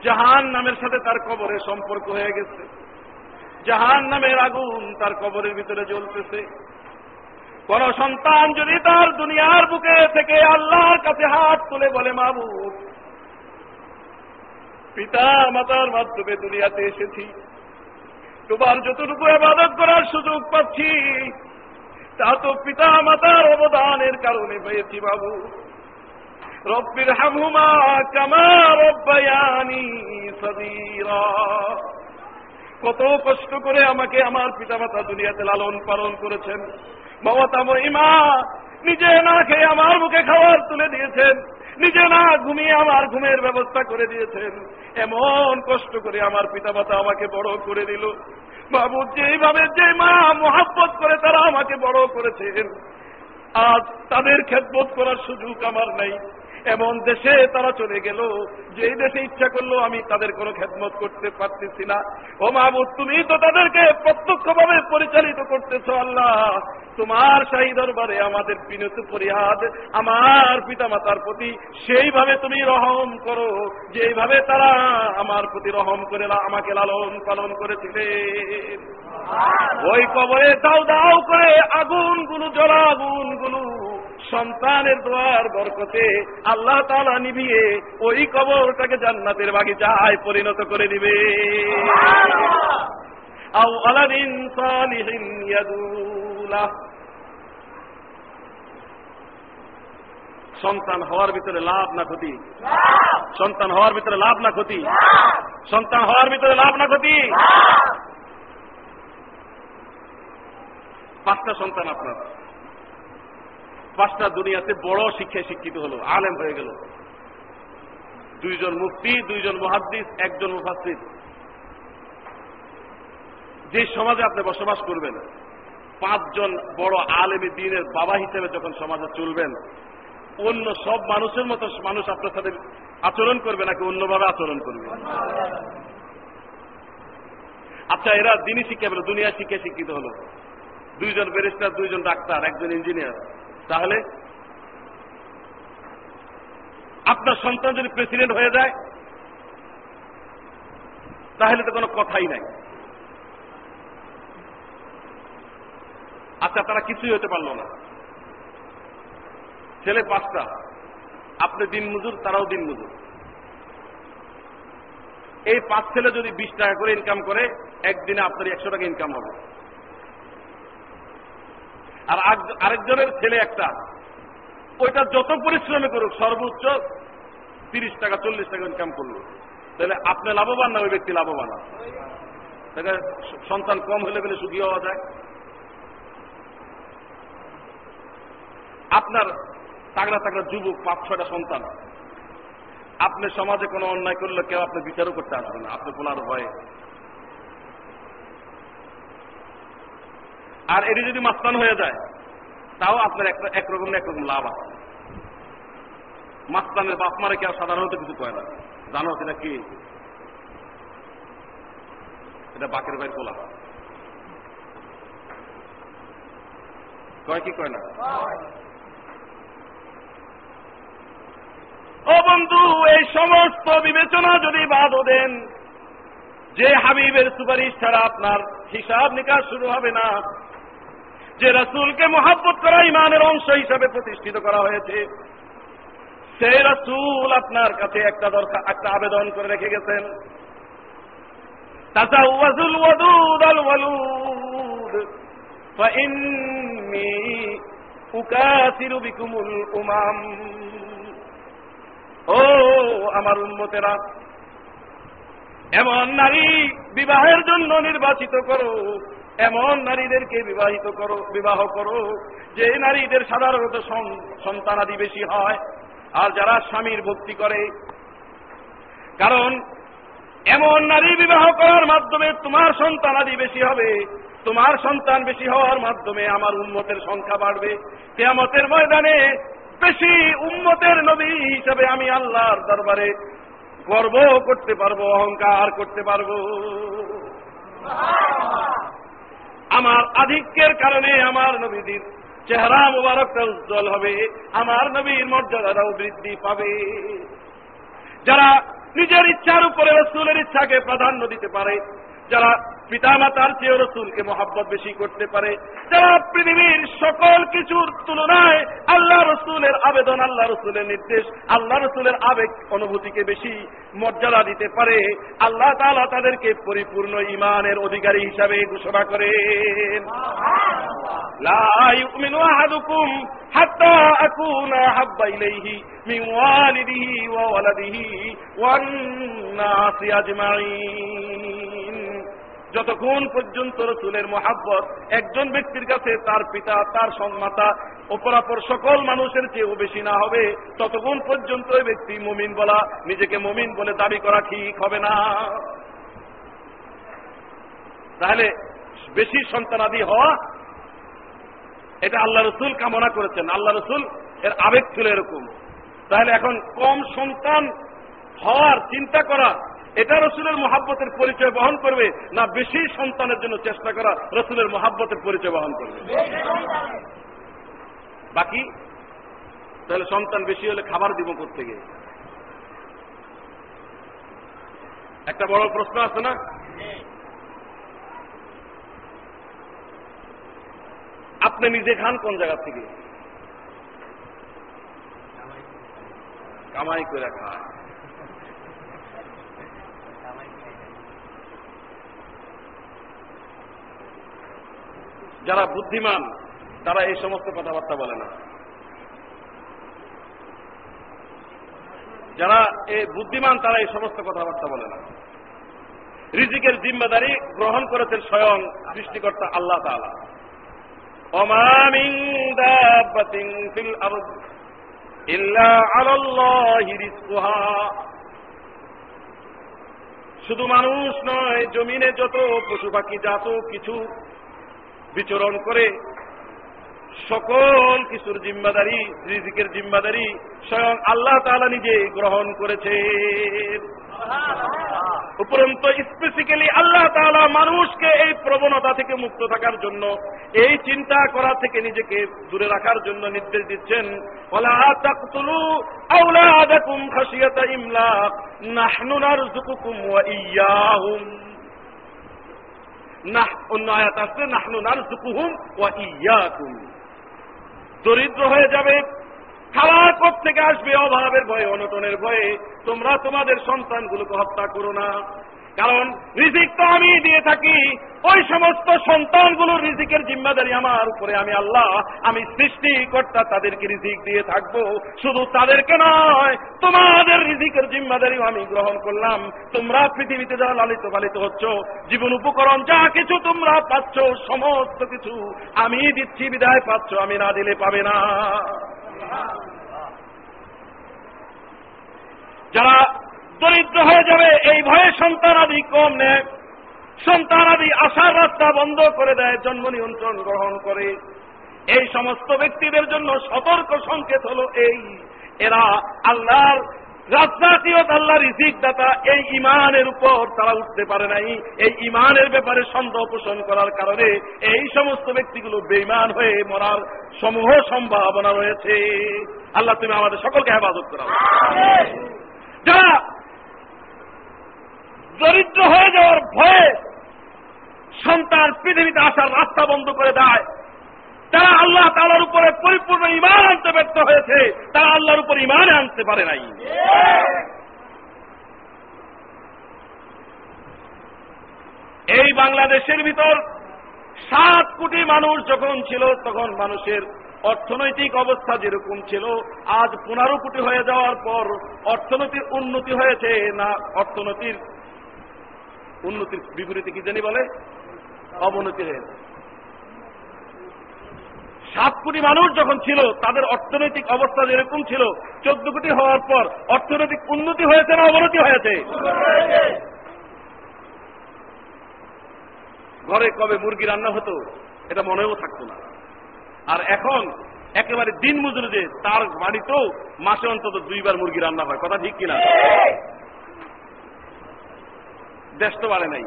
জাহান নামের সাথে তার কবরে সম্পর্ক হয়ে গেছে। জাহান নামের আগুন তার কবরের ভিতরে জ্বলতেছে। কোন সন্তান যদি তার দুনিয়ার বুকে থেকে আল্লাহর কাছে হাত তুলে বলে, মাবুদ, পিতা মাতার মাধ্যমে দুনিয়াতে এসেছি। তোমার যতটুকু আবাদত করার সুযোগ পাচ্ছি তা তো পিতা মাতার অবদানের কারণে পেয়েছি বাবু। রব্বির হামুমা কামা রব্বায়ানি সদীরা কত কষ্ট করে আমাকে আমার পিতামাতা দুনিয়াতে লালন পালন করেছেন। মমতা মহিমা, নিজে না খেয়ে আমার মুখে খাবার তুলে দিয়েছেন। নিজে না ঘুমিয়ে আমার ঘুমের ব্যবস্থা করে দিয়েছেন। এমন কষ্ট করে আমার পিতামাতা আমাকে বড় করে দিল। বাবু যেভাবে যে মা মোহাব্বত করে তারা আমাকে বড় করেছেন, আজ তাদের খেদবোধ করার সুযোগ আমার নাই। এমন দেশে তারা চলে গেল যেই দেশে ইচ্ছা করল আমি তাদের কোনো খেদমত করতে পারতেছি না। ও মাহবুদ তুমি তো তাদেরকে প্রত্যক্ষভাবে পরিচালিত করতেছ আল্লাহ। তোমার শাহী দরবারে আমাদের বিনত ফরিয়াদ আমার পিতামাতার প্রতি সেইভাবে তুমি রহম করো যেইভাবে তারা আমার প্রতি রহম করে আমাকে লালন পালন করেছিলেন ওই কবরে দাও দাও করে আগুনগুলো জলা আগুনগুলো সন্তানের দোয়ার বরকতে আল্লাহ তালা নিবিয়ে ওই কবরটাকে জান্নাতের বাগিচায় পরিণত করে দিবে। আও আলাদিন সালিহিন ইয়াদুলা। সন্তান হওয়ার ভিতরে লাভ না ক্ষতি? সন্তান হওয়ার ভিতরে লাভ না ক্ষতি? সন্তান হওয়ার ভিতরে লাভ না ক্ষতি? পাঁচটা সন্তান আপনার। পাঁচটা দুনিয়াতে বড় শিক্ষায় শিক্ষিত হলো, আলেম হয়ে গেল। দুইজন মুফতি, দুইজন মহাদ্দিস, একজন মুফাসির যে সমাজে আপনি বসবাস করবেন, পাঁচজন বড় আলেমী দিনের বাবা হিসেবে যখন সমাজে চলবেন, অন্য সব মানুষের মতো মানুষ আপনার সাথে আচরণ করবে নাকি অন্যভাবে আচরণ করবে? আচ্ছা এরা দিনই শিক্ষা পেল দুনিয়া শিক্ষা শিক্ষিত হলো। দুইজন ব্যারিস্টার, দুইজন ডাক্তার, একজন ইঞ্জিনিয়ার। তাহলে আপনার সন্তান যদি প্রেসিডেন্ট হয়ে যায়, তাহলে তো কোনো কথাই নাই। আচ্ছা তারা কিছুই হতে পারল না। ছেলে পাঁচটা, আপনি দিন মজুর, তারাও দিন মজুর। এই পাঁচ ছেলে যদি বিশ টাকা করে ইনকাম করে, একদিনে আপনার একশো টাকা ইনকাম হবে। আর আরেকজনের ছেলে একটা। ওইটা যত পরিশ্রমে করুক, সর্বোচ্চ তিরিশ টাকা, চল্লিশ টাকা ইনকাম করল। তাহলে আপনি লাভবান না, ওই ব্যক্তি লাভবান তাহলে সন্তান কম হলে গেলে সুখী হওয়া যায়। আপনার তাগড়া তাগড়া যুবক, পাঁচ, ছয়টা সন্তান। আপনি সমাজে কোনো অন্যায় করলে কেউ আপনি বিচারও করতে আসবে না। আপনি বলার ভয়ে। আর এটি যদি মাস্তান হয়ে যায়, তাও আপনার একরকম একরকম লাভ আছে। মাস্তানের বাপ মারে কেউ সাধারণত কিছু কয় না? জানো সেটা কি? এটা বাকের ভাই তোলা কয় কি কয় না? ও বন্ধু, এই সমস্ত বিবেচনা যদি বাদ দেন, যে হাবিবের সুপারিশ ছাড়া আপনার হিসাব নিকাশ শুরু হবে না। যে রসুলকে মহাব্বত করা ইমানের অংশ হিসাবে প্রতিষ্ঠিত করা হয়েছে সে রসুল আপনার কাছে একটা দরকার একটা আবেদন করে রেখে গেছেন। তাজাউয়াজুল ওয়াদুদ আল ওয়ালুদ। ফাইন্নী উকাসিরু বিকুমুল উমাম। ও আমার উন্মতেরা এমন নারী বিবাহের জন্য নির্বাচিত করো। এমন নারীদেরকে বিবাহিত করো, বিবাহ করো, যে নারীদের সাধারণত সন্তানাদি বেশি হয়। আর যারা স্বামীর ভক্তি করে, কারণ এমন নারী বিবাহ করার মাধ্যমে তোমার সন্তানাদি বেশি হবে। তোমার সন্তান বেশি হওয়ার মাধ্যমে আমার উন্মতের সংখ্যা বাড়বে। কেয়ামতের ময়দানে বেশি উন্মতের নবী হিসেবে আমি আল্লাহর দরবারে গর্ব করতে পারব, অহংকার করতে পারব। আমার আধিক্যের কারণে আমার নবীদের চেহারা মুবারকটা উজ্জ্বল হবে, আমার নবীর মর্যাদাটাও বৃদ্ধি পাবে। যারা নিজের ইচ্ছার উপরে রসুলের ইচ্ছাকে প্রাধান্য দিতে পারে যারা পিতামাতার চেয়ে রসুলকে মহাব্বত বেশি করতে পারে, যারা পৃথিবীর সকল কিছুর তুলনায় আল্লাহ রসুলের আবেদন, আল্লাহ রসুলের নির্দেশ, আল্লাহ রসুলের আবেগ অনুভূতিকে বেশি মর্যাদা দিতে পারে, আল্লাহ তালা তাদেরকে পরিপূর্ণ ইমানের অধিকারী হিসাবে ঘোষণা করে আজমাইন যতক্ষণ পর্যন্ত রসুলের মহাব্বত একজন ব্যক্তির কাছে তার পিতা, তার সন্মাতা অপরাপর সকল মানুষের চেয়েও বেশি না হবে, ততক্ষণ পর্যন্ত ওই ব্যক্তি মমিন বলা, নিজেকে মমিন বলে দাবি করা ঠিক হবে না। তাহলে বেশি সন্তানাদি হওয়া, এটা আল্লাহ রসুল কামনা করেছেন। আল্লাহ রসুল এর আবেগ ছিল এরকম। তাহলে এখন কম সন্তান হওয়ার চিন্তা করা এটা রসুলের মহাব্বতের পরিচয় বহন করবে, না বেশি সন্তানের জন্য চেষ্টা করা রসুলের মহাব্বতের পরিচয় বহন করবে। বাকি? তাহলে সন্তান বেশি হলে খাবার দিব থেকে একটা বড় প্রশ্ন আছে না? আপনি নিজে খান কোন জায়গা থেকে? কামাই করে খায়। যারা বুদ্ধিমান, তারা এই সমস্ত কথাবার্তা বলে না। যারা এই বুদ্ধিমান, তারা এই সমস্ত কথাবার্তা বলে না। রিজিকের জিম্মাদারি গ্রহণ করেছেন স্বয়ং সৃষ্টিকর্তা আল্লাহ তালা শুধু মানুষ নয়, জমিনে যত পশু পাখি, জাত কিছু বিচরণ করে সকল কিছুর জিম্মাদারি, রিজিকের জিম্মাদারি স্বয়ং আল্লাহ তাআলা নিজে গ্রহণ করেছে উপরন্ত স্পেসিক্যালি আল্লাহ তাআলা মানুষকে এই প্রবণতা থেকে মুক্ত থাকার জন্য, এই চিন্তা করা থেকে নিজেকে দূরে রাখার জন্য নির্দেশ দিচ্ছেন। ওয়ালা তাকতুলু আওলাদাকুম খাশিয়াতা ইমলাক নাহনু নারযুকুকুম ইয়াহুম। নাহ অন্য আয়াত আসবে নাহনু নারযুকুহুম ওয়া ইয়াকুম। দরিদ্র হয়ে যাবে খাওয়ার পর থেকে আসবে অভাবের ভয়ে, অনটনের ভয়ে? তোমরা তোমাদের সন্তানগুলোকে হত্যা করো না। কারণ রিজিক তো আমি দিয়ে থাকি। ওই সমস্ত সন্তানগুলোর রিজিকের জিম্মাদারি আমার উপরে। আমি আল্লাহ, আমি সৃষ্টিকর্তা, তাদেরকে রিজিক দিয়ে থাকব। শুধু তাদেরকে নয়, তোমাদের রিজিকের জিম্মাদারিও আমি গ্রহণ করলাম। তোমরা পৃথিবীতে যারা লালিত, পালিত হচ্ছ, জীবন উপকরণ যা কিছু তোমরা পাচ্ছ, সমস্ত কিছু আমি দিচ্ছি, বিদায় পাচ্ছ, আমি না দিলে পাবে না। যারা দরিদ্র হয়ে যাবে এই ভয়ে সন্তানাদি কম নেয়। সন্তানাদি আশার রাস্তা বন্ধ করে দেয় জন্ম নিয়ন্ত্রণ গ্রহণ করে। এই সমস্ত ব্যক্তিদের জন্য সতর্ক সংকেত হলো এই। এরা আল্লাহর রাজনাতিয়ত আল্লাহ রিজিক দাতা এই ইমানের উপর তারা উঠতে পারে নাই। এই ইমানের ব্যাপারে সন্দেহ পোষণ করার কারণে এই সমস্ত ব্যক্তিগুলো বেইমান হয়ে মরার সমূহ সম্ভাবনা রয়েছে। আল্লাহ তুমি আমাদের সকলকে হেফাজত করা। যারা দরিদ্র হয়ে যাওয়ার ভয়ে সন্তান পৃথিবীতে আসার রাস্তা বন্ধ করে দেয়। তারা আল্লাহ তালার উপরে পরিপূর্ণ ইমান আনতে ব্যর্থ হয়েছে। তারা আল্লাহর উপর ইমানে আনতে পারে নাই। এই বাংলাদেশের ভিতর সাত কোটি মানুষ যখন ছিল, তখন মানুষের অর্থনৈতিক অবস্থা যেরকম ছিল, আজ পনেরো কোটি হয়ে যাওয়ার পর অর্থনৈতিক উন্নতি হয়েছে না অর্থনৈতির উন্নতির বিপরীতে কি জানি বলে? অবনতি হয়েছে। সাত কোটি মানুষ যখন ছিল, তাদের অর্থনৈতিক অবস্থা যেরকম ছিল, চোদ্দ কোটি হওয়ার পর অর্থনৈতিক উন্নতি হয়েছে না অবনতি হয়েছে? ঘরে কবে মুরগি রান্না হতো, এটা মনেও থাকতো না। আর এখন একেবারে দিন মজুরি যে তার বাড়িতেও মাসে অন্তত দুইবার মুরগি রান্না হয়। কথা ঠিক কিনা? দেশ তো বাড়ে নাই।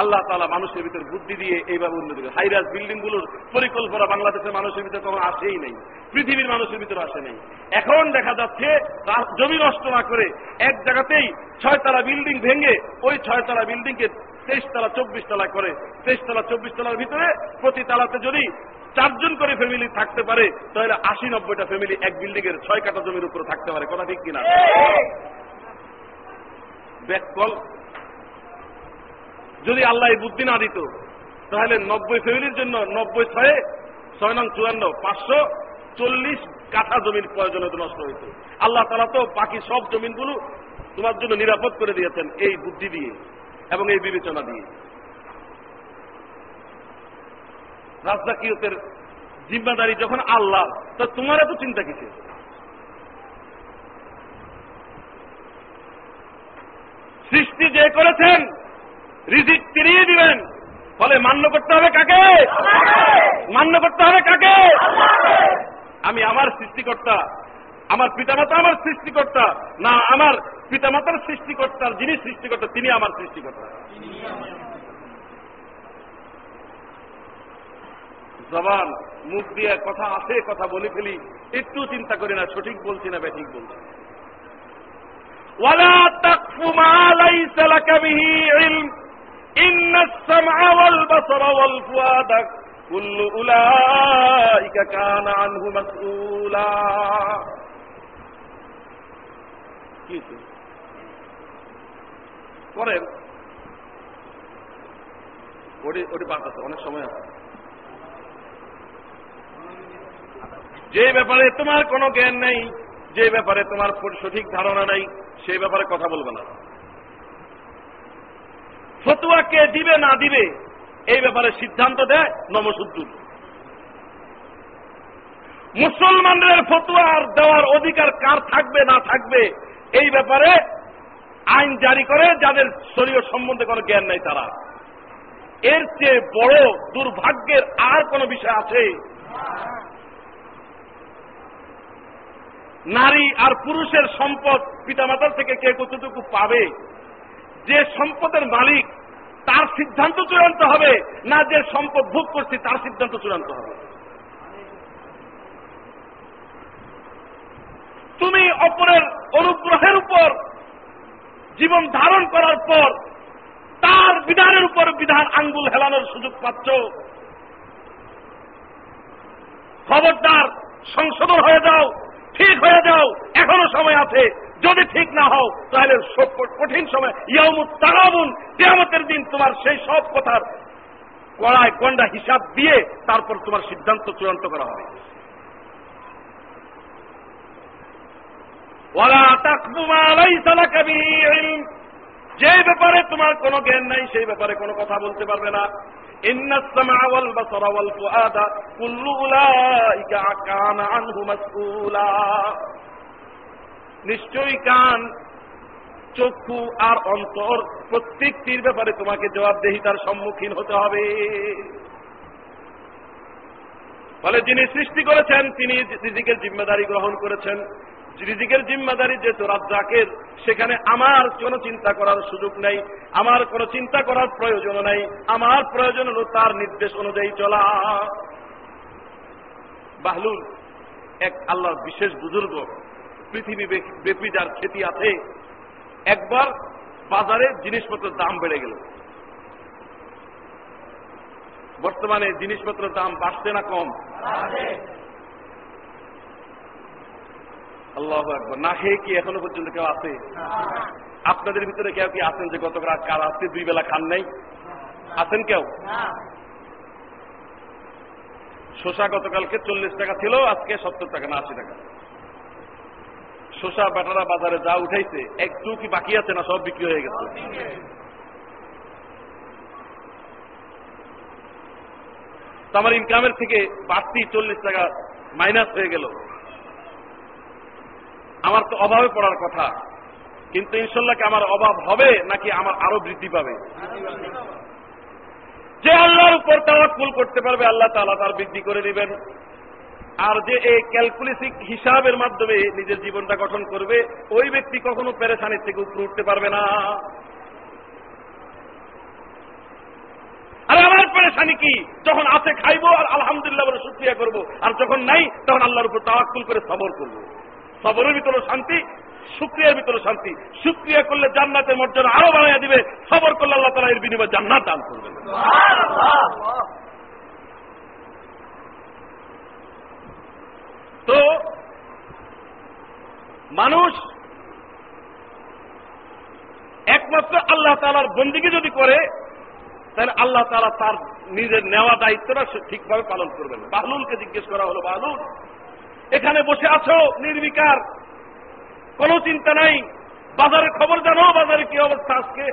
আল্লাহ তালা মানুষের ভিতর বুদ্ধি দিয়ে এইভাবে উন্নতি করে। হাইরাজ বিল্ডিংগুলোর পরিকল্পনা বাংলাদেশের মানুষের ভিতরে কখনো আসেই নেই। পৃথিবীর মানুষের ভিতরে আসে নেই। এখন দেখা যাচ্ছে জমি নষ্ট না করে এক জায়গাতেই ছয়তলা বিল্ডিং ভেঙে ওই ছয়তলা বিল্ডিং কে তেইশ তলা চব্বিশ তলা করে। তেইশ তলা চব্বিশ তলার ভিতরে প্রতি তালাতে যদি চারজন করে ফ্যামিলি থাকতে পারে, তাহলে আশি, নব্বইটা ফ্যামিলি এক বিল্ডিং এর ছয় কাটা জমির উপরে থাকতে পারে। কথা ঠিক কিনা? ব্যাককল যদি আল্লাহ বুদ্ধি না দিত, তাহলে নব্বই ফ্যামিলির জন্য নব্বই ছয়ে ছয় নং চুয়ান্ন, পাঁচশো চল্লিশ কাঠা জমির প্রয়োজন হতো, নষ্ট হইত। আল্লাহ তালা তো বাকি সব জমিনগুলো তোমার জন্য নিরাপদ করে দিয়েছেন এই বুদ্ধি দিয়ে এবং এই বিবেচনা দিয়ে। রাজদাকিয়তের জিম্মাদারি যখন আল্লাহ, তো তোমার এত চিন্তা কিসে সৃষ্টি যে করেছেন রিজিক ফিরিয়ে দিবেন। ফলে মান্য করতে হবে কাকে? মান্য করতে হবে কাকে? আমি আমার সৃষ্টিকর্তা আমার পিতামাতা আমার সৃষ্টিকর্তা না আমার পিতামাতার সৃষ্টিকর্তার যিনি সৃষ্টিকর্তা তিনি আমার সৃষ্টিকর্তা। জবান মুখ দিয়ে কথা আসে কথা বলে ফেলি। একটু চিন্তা করি না সঠিক বলছি না ব্যাঠিক বলছি। ولا تقف ما ليس لك به علم ان السمع والبصر والفؤاد كل اولئك كان عنه مسؤولا করেন ওটি ওটি পাঠাতে অনেক সময় আছে যে ব্যাপারে তোমার কোনো জ্ঞান নেই যে ব্যাপারে তোমার সঠিক ধারণা নেই সেই ব্যাপারে কথা বলবে না। ফতুয়া কে দিবে না দিবে, এই ব্যাপারে সিদ্ধান্ত দেয় নমসুদ্দুর মুসলমানদের ফতুয়ার দেওয়ার অধিকার কার থাকবে, না থাকবে, এই ব্যাপারে আইন জারি করে, যাদের শরীয় সম্বন্ধে কোনো জ্ঞান নাই তারা। এর চেয়ে বড় দুর্ভাগ্যের আর কোন বিষয় আছে? নারী আর পুরুষের সম্পদ পিতামাতার থেকে কে কতটুকু পাবে? যে সম্পদের মালিক, তার সিদ্ধান্ত চূড়ান্ত হবে, না যে সম্পদ ভোগ করছি, তার সিদ্ধান্ত চূড়ান্ত হবে। তুমি অপরের অনুগ্রহের উপর, জীবন ধারণ করার পর, তার বিধানের উপর বিধান আঙ্গুল হেলানোর সুযোগ পাচ্ছ। খবরদার, সংশোধন হয়ে যাও। ঠিক হয়ে যাও। এখনও সময় আছে। যদি ঠিক না হও, তাহলে কঠিন সময়। ইয়ামুত তাগাবুন কেয়ামতের দিন তোমার সেই সব কথার কড়ায় কন্ডা হিসাব দিয়ে তারপর তোমার সিদ্ধান্ত চূড়ান্ত করা হবে। যে ব্যাপারে তোমার কোনো জ্ঞান নাই, সেই ব্যাপারে কোনো কথা বলতে পারবে না। নিশ্চয়ই কান, চক্ষু আর অন্তর প্রত্যেকটির ব্যাপারে তোমাকে জবাবদেহিতার সম্মুখীন হতে হবে। ফলে যিনি সৃষ্টি করেছেন, তিনি রিজিকের জিম্মেদারি গ্রহণ করেছেন। রিজিকের জিম্মাদারি যেহেতু রাজ্জাকের সেখানে আমার কোনো চিন্তা করার সুযোগ নেই, আমার কোনো চিন্তা করার প্রয়োজন নেই, আমার প্রয়োজন হল তার নির্দেশ অনুযায়ী চলা। বাহলুল, এক আল্লাহর বিশেষ বুজুর্গ, পৃথিবী ব্যাপী যার খ্যাতি আছে, একবার বাজারে জিনিসপত্রের দাম বেড়ে গেল। বর্তমানে জিনিসপত্রের দাম বাড়ছে না কম? আল্লাহ না খেয়ে কি এখনও পর্যন্ত কেউ আছে? আপনাদের ভিতরে কেউ কি আছেন যে গত রাত কাল আসতে দুই বেলা খান নাই? আছেন কেউ? শোষা গতকালকে চল্লিশ টাকা ছিল আজকে সত্তর টাকা না আশি টাকা। শোষা বেটারা বাজারে যা উঠাইছে একটু কি বাকি আছে না সব বিক্রি হয়ে গেছে? আমার ইনকামের থেকে বাড়তি চল্লিশ টাকা মাইনাস হয়ে গেল। আমার তো অভাবে পড়ার কথা। কিন্তু ইনশাল্লাহ কি আমার অভাব হবে নাকি আমার আরও বৃদ্ধি পাবে? যে আল্লাহর উপর তাওয়াক্কুল করতে পারবে, আল্লাহ তাআলা তার বৃদ্ধি করে দিবেন আর যে এই ক্যালকুলেসিক হিসাবের মাধ্যমে নিজের জীবনটা গঠন করবে, ওই ব্যক্তি কখনো পেরেশানির থেকে উপরে উঠতে পারবে না। আর আমার পেরেশানি কি? যখন আছে খাইবো আর আলহামদুলিল্লাহ বলে সুক্রিয়া করব, আর যখন নাই, তখন আল্লাহর উপর তাওয়াক্কুল করে সবর করব। সবরের ভিতরে শান্তি সুক্রিয়ার ভিতরে শান্তি। সুক্রিয়া করলে জান্নাতের মর্যাদা আরও বাড়াইয়া দিবে। সবর করলে আল্লাহ তালা এর বিনিময়ে জান্নাত দান করবে। তো, মানুষ একমাত্র আল্লাহ তালার বন্দিকে যদি করে, তাহলে আল্লাহ তালা তার নিজের নেওয়া দায়িত্বটা ঠিকভাবে পালন করবেন বাহলুলকে জিজ্ঞেস করা হলো, বাহলুল এখানে বসে আছো, নির্বিকার। কোনো চিন্তা নাই। বাজারের খবর জানো, বাজারে কি অবস্থা আজকে?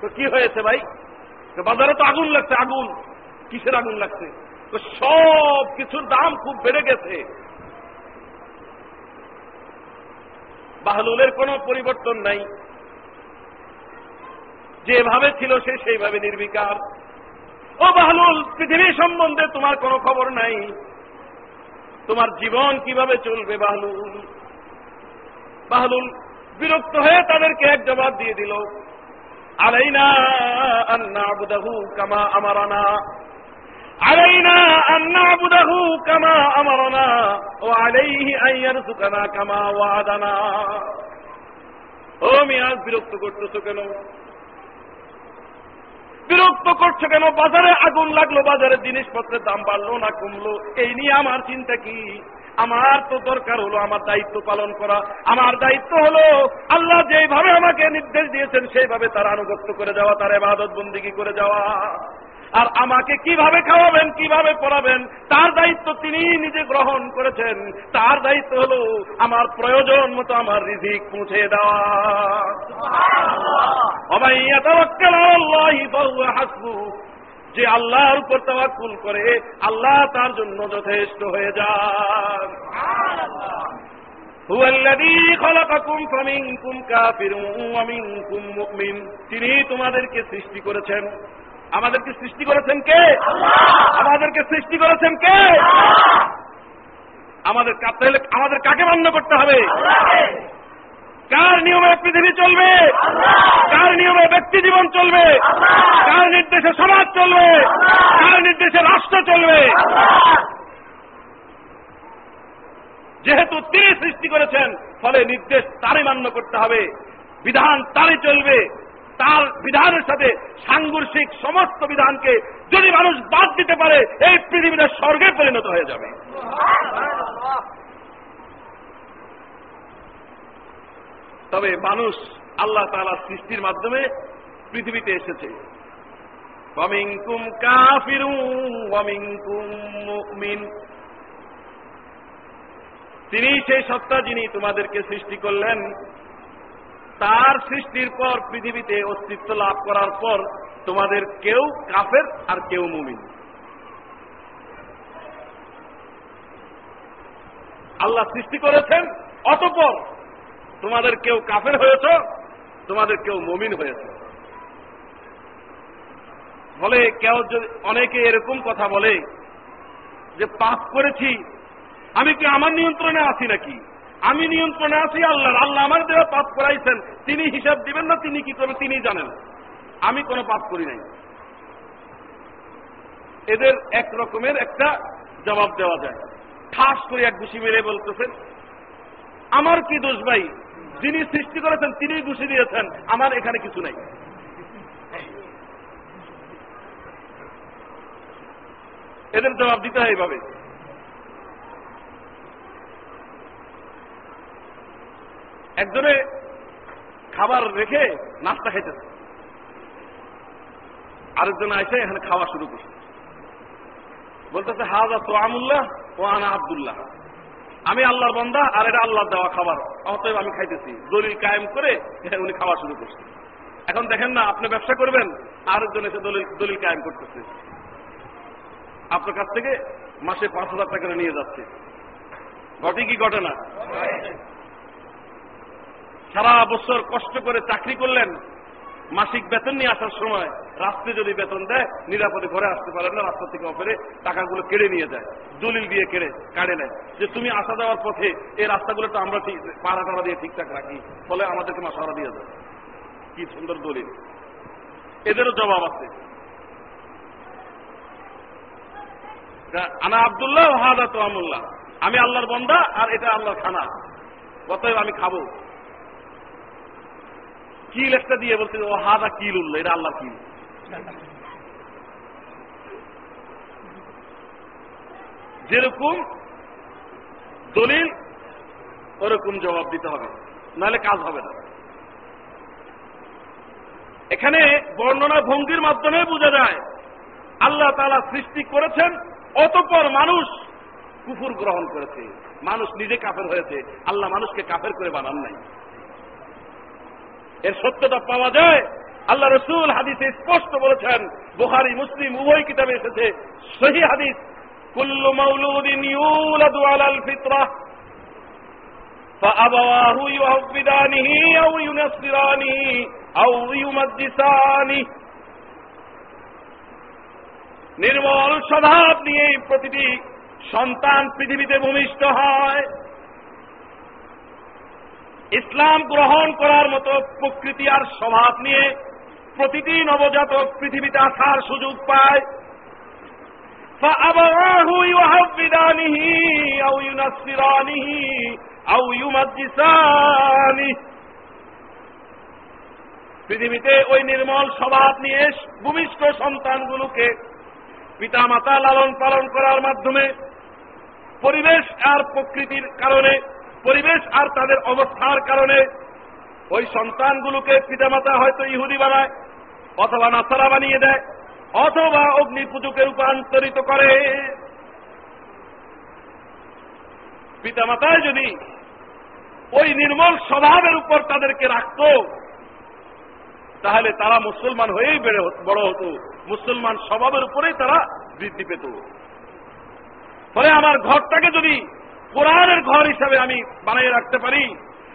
তো কি হয়েছে ভাই? বাজারে তো আগুন লাগছে, আগুন। কিসের আগুন লাগছে? তো সব কিছুর দাম খুব বেড়ে গেছে। বাহলুলের কোনো পরিবর্তন নাই। যেভাবে ছিল সে সেইভাবে নির্বিকার। ও বাহলুল, পৃথিবী সম্বন্ধে তোমার কোনো খবর নাই। তোমার জীবন কীভাবে চলবে, বাহলুল? বাহলুল বিরক্ত হয়ে তাদেরকে এক জবাব দিয়ে দিল, আলাইনা আন্না আবুদাহু কামা আমারানা। আলাইনা আন্না আবুদাহু কামা আমারানা। ও আলাইহি আইয়ার সুকানা কামা ওয়াদানা। ও মিয়াজ, বিরক্ত করতেছো কেন? বিরক্ত করছ কেন? বাজারে আগুন লাগল বাজারে জিনিসপত্রের দাম বাড়লো না কমলো। এই নিয়ে আমার চিন্তা কি? আমার তো দরকার হলো আমার দায়িত্ব পালন করা। আমার দায়িত্ব হলো আল্লাহ যেভাবে আমাকে নির্দেশ দিয়েছেন, সেইভাবে তার আনুগত্য করে যাওয়া, তার এবাদত বন্দিগি করে যাওয়া। আর আমাকে কীভাবে খাওয়াবেন কীভাবে পড়াবেন তার দায়িত্ব তিনি নিজে গ্রহণ করেছেন। তার দায়িত্ব হলো আমার প্রয়োজন মতো আমার রিজিক পৌঁছে দেওয়া। যে আল্লাহর উপর তাওয়াক্কুল করে আল্লাহ তার জন্য যথেষ্ট হয়ে যান। তিনি তোমাদেরকে সৃষ্টি করেছেন। আমাদেরকে সৃষ্টি করেছেন কে? আমাদেরকে সৃষ্টি করেছেন কে? আমাদের তাহলে আমাদের কাকে মান্য করতে হবে? কার নিয়মে পৃথিবী চলবে? কার নিয়মে ব্যক্তি জীবন চলবে? কার নির্দেশে সমাজ চলবে? কার নির্দেশে রাষ্ট্র চলবে? যেহেতু তিনি সৃষ্টি করেছেন ফলে নির্দেশ তারই মান্য করতে হবে। বিধান তারই চলবে। তার বিধানের সাথে সাংঘর্ষিক সমস্ত বিধানকে যদি মানুষ বাদ দিতে পারে, এই পৃথিবীটা স্বর্গে পরিণত হয়ে যাবে। তবে মানুষ আল্লাহ তালা সৃষ্টির মাধ্যমে পৃথিবীতে এসেছে। তিনি সেই সত্তা যিনি তোমাদেরকে সৃষ্টি করলেন। তার সৃষ্টির পর পৃথিবীতে অস্তিত্ব লাভ করার পর তোমাদের কেউ কাফের আর কেউ মুমিন। আল্লাহ সৃষ্টি করেছেন, অতপর তোমাদের কেউ কাফের হয়েছ, তোমাদের কেউ মমিন হয়েছে। বলে কেউ যদি অনেকে এরকম কথা বলে যে, পাপ করেছি, আমি কি আমার নিয়ন্ত্রণে আছি নাকি? আমি নিয়ন্ত্রণে আছি আল্লাহ আল্লাহ আমার দেওয়া পাপ করাইছেন। তিনি হিসাব দিবেন না, তিনি কি করবেন তিনি জানেন। আমি কোনো পাপ করি নাই। এদের এক রকমের একটা জবাব দেওয়া যায়। ঠাস করে এক ঘুষি মেরে বলতেছেন আমার কি দোষ ভাই? যিনি সৃষ্টি করেছেন তিনি ঘুষি দিয়েছেন। আমার এখানে কিছু নাই। এদের জবাব দিতে হয় এইভাবে একজনে খাবার রেখে নাস্তা খাইতেছে। আরেকজন এসে এখানে খাওয়া শুরু করছে। বলতেছে, হাজা তো আমুল্লাহ ও আনা আবদুল্লাহ। আমি আল্লাহর বন্দা আর এটা আল্লাহর দেওয়া খাবার। অতএব আমি খাইতেছি। দলিল কায়েম করে উনি খাওয়া শুরু করছে। এখন দেখেন না, আপনি ব্যবসা করবেন, আরেকজন এসে দলিল দলিল কায়েম করতেছে। আপনার কাছ থেকে মাসে পাঁচ হাজার টাকা নিয়ে যাচ্ছে। ঘটে কি ঘটে না? সারা বছর কষ্ট করে চাকরি করলেন, মাসিক বেতন নিয়ে আসার সময় রাস্তায় যদি বেতন দেয়, নিরাপদে ঘরে আসতে পারেন না, রাস্তা থেকে অফেরে টাকাগুলো কেড়ে নিয়ে যায়, দলিল দিয়ে কেড়ে, কাড়ে নেয়। যে তুমি আসা যাওয়ার পথে এই রাস্তাগুলো তো আমরা ঠিক, পাড়া টাড়া দিয়ে ঠিকঠাক রাখি, ফলে আমাদেরকে মাসারা দিয়ে যায় কি সুন্দর দলিল। এদেরও জবাব আছে। আনা আবদুল্লাহ হাদা তো আমুল্লাহ। আমি আল্লাহর বন্দা আর এটা আল্লাহর খানা। অতএব আমি খাব। কিল একটা দিয়ে বলছে, ও, হাদা কিল উল্ল এটা আল্লাহ কিল। যেরকম দলিল, ওরকম জবাব দিতে হবে, নাহলে কাজ হবে না। এখানে বর্ণনা ভঙ্গির মাধ্যমে বোঝা যায়, আল্লাহ তালা সৃষ্টি করেছেন, অতপর মানুষ কুকুর গ্রহণ করেছে। মানুষ নিজে কাফের হয়েছে, আল্লাহ মানুষকে কাফের করে বানান নাই। এর সত্যতা পাওয়া যায় আল্লাহ রসুল হাদিসে স্পষ্ট বলেছেন বুহারি মুসলিম উভয় কিতাবে এসেছে সহি হাদিস কুল্লু মাউলুদিন ইউলাদু আলাল ফিতরাহ فأبواه يهودانه أو ينصرانه أو يمجسانه নির্মল স্বভাব নিয়ে প্রতিটি সন্তান পৃথিবীতে ভূমিষ্ঠ হয় ইসলাম গ্রহণ করার মতো প্রকৃতি আর স্বভাব নিয়ে প্রতিটি নবজাতক পৃথিবীতে আসার সুযোগ পায়। পৃথিবীতে ওই নির্মল স্বভাব নিয়ে ভূমিষ্ঠ সন্তানগুলোকে পিতা মাতা লালন পালন করার মাধ্যমে পরিবেশ আর প্রকৃতির কারণে পরিবেশ আর তাদের অবস্থার কারণে ওই সন্তানগুলোকে পিতামাতা হয়তো ইহুদি বানায়, অথবা নাসারা বানিয়ে দেয়, অথবা অগ্নি পুজোকে রূপান্তরিত করে। পিতামাতায় যদি ওই নির্মল স্বভাবের উপর তাদেরকে রাখত, তাহলে তারা মুসলমান হয়েই বেড়ে বড় হতো। মুসলমান স্বভাবের উপরেই তারা বৃদ্ধি পেত। ফলে আমার ঘরটাকে যদি কোরআনের ঘর হিসাবে আমি বানিয়ে রাখতে পারি।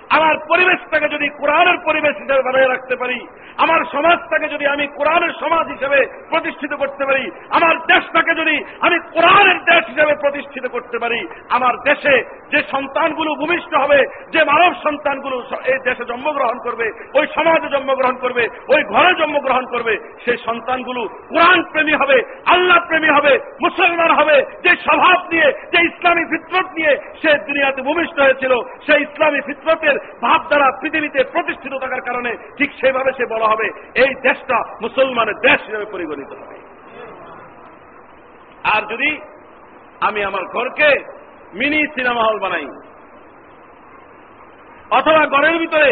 আমার পরিবেশটাকে যদি কোরআনের পরিবেশ হিসেবে বানিয়ে রাখতে পারি, আমার সমাজটাকে যদি আমি কোরআনের সমাজ হিসেবে প্রতিষ্ঠিত করতে পারি, আমার দেশটাকে যদি আমি কোরআনের দেশ হিসেবে প্রতিষ্ঠিত করতে পারি, আমার দেশে যে সন্তানগুলো ভূমিষ্ঠ হবে, যে মানব সন্তানগুলো এই দেশে জন্মগ্রহণ করবে, ওই সমাজে জন্মগ্রহণ করবে, ওই ঘরে জন্মগ্রহণ করবে, সেই সন্তানগুলো কোরআন প্রেমী হবে, আল্লাহ প্রেমী হবে, মুসলমান হবে, যে স্বভাব নিয়ে, যে ইসলামী ফিতরত নিয়ে সে দুনিয়াতে ভূমিষ্ঠ হয়েছিল, সেই ইসলামী ফিতরতের ভাব দ্বারা পৃথিবীতে প্রতিষ্ঠিত থাকার কারণে ঠিক সেইভাবে সে বলা হবে, এই দেশটা মুসলমানের দেশ হিসেবে পরিগণিত হবে। আর যদি আমি আমার ঘরকে মিনি সিনেমা হল বানাই, অথবা ঘরের ভিতরে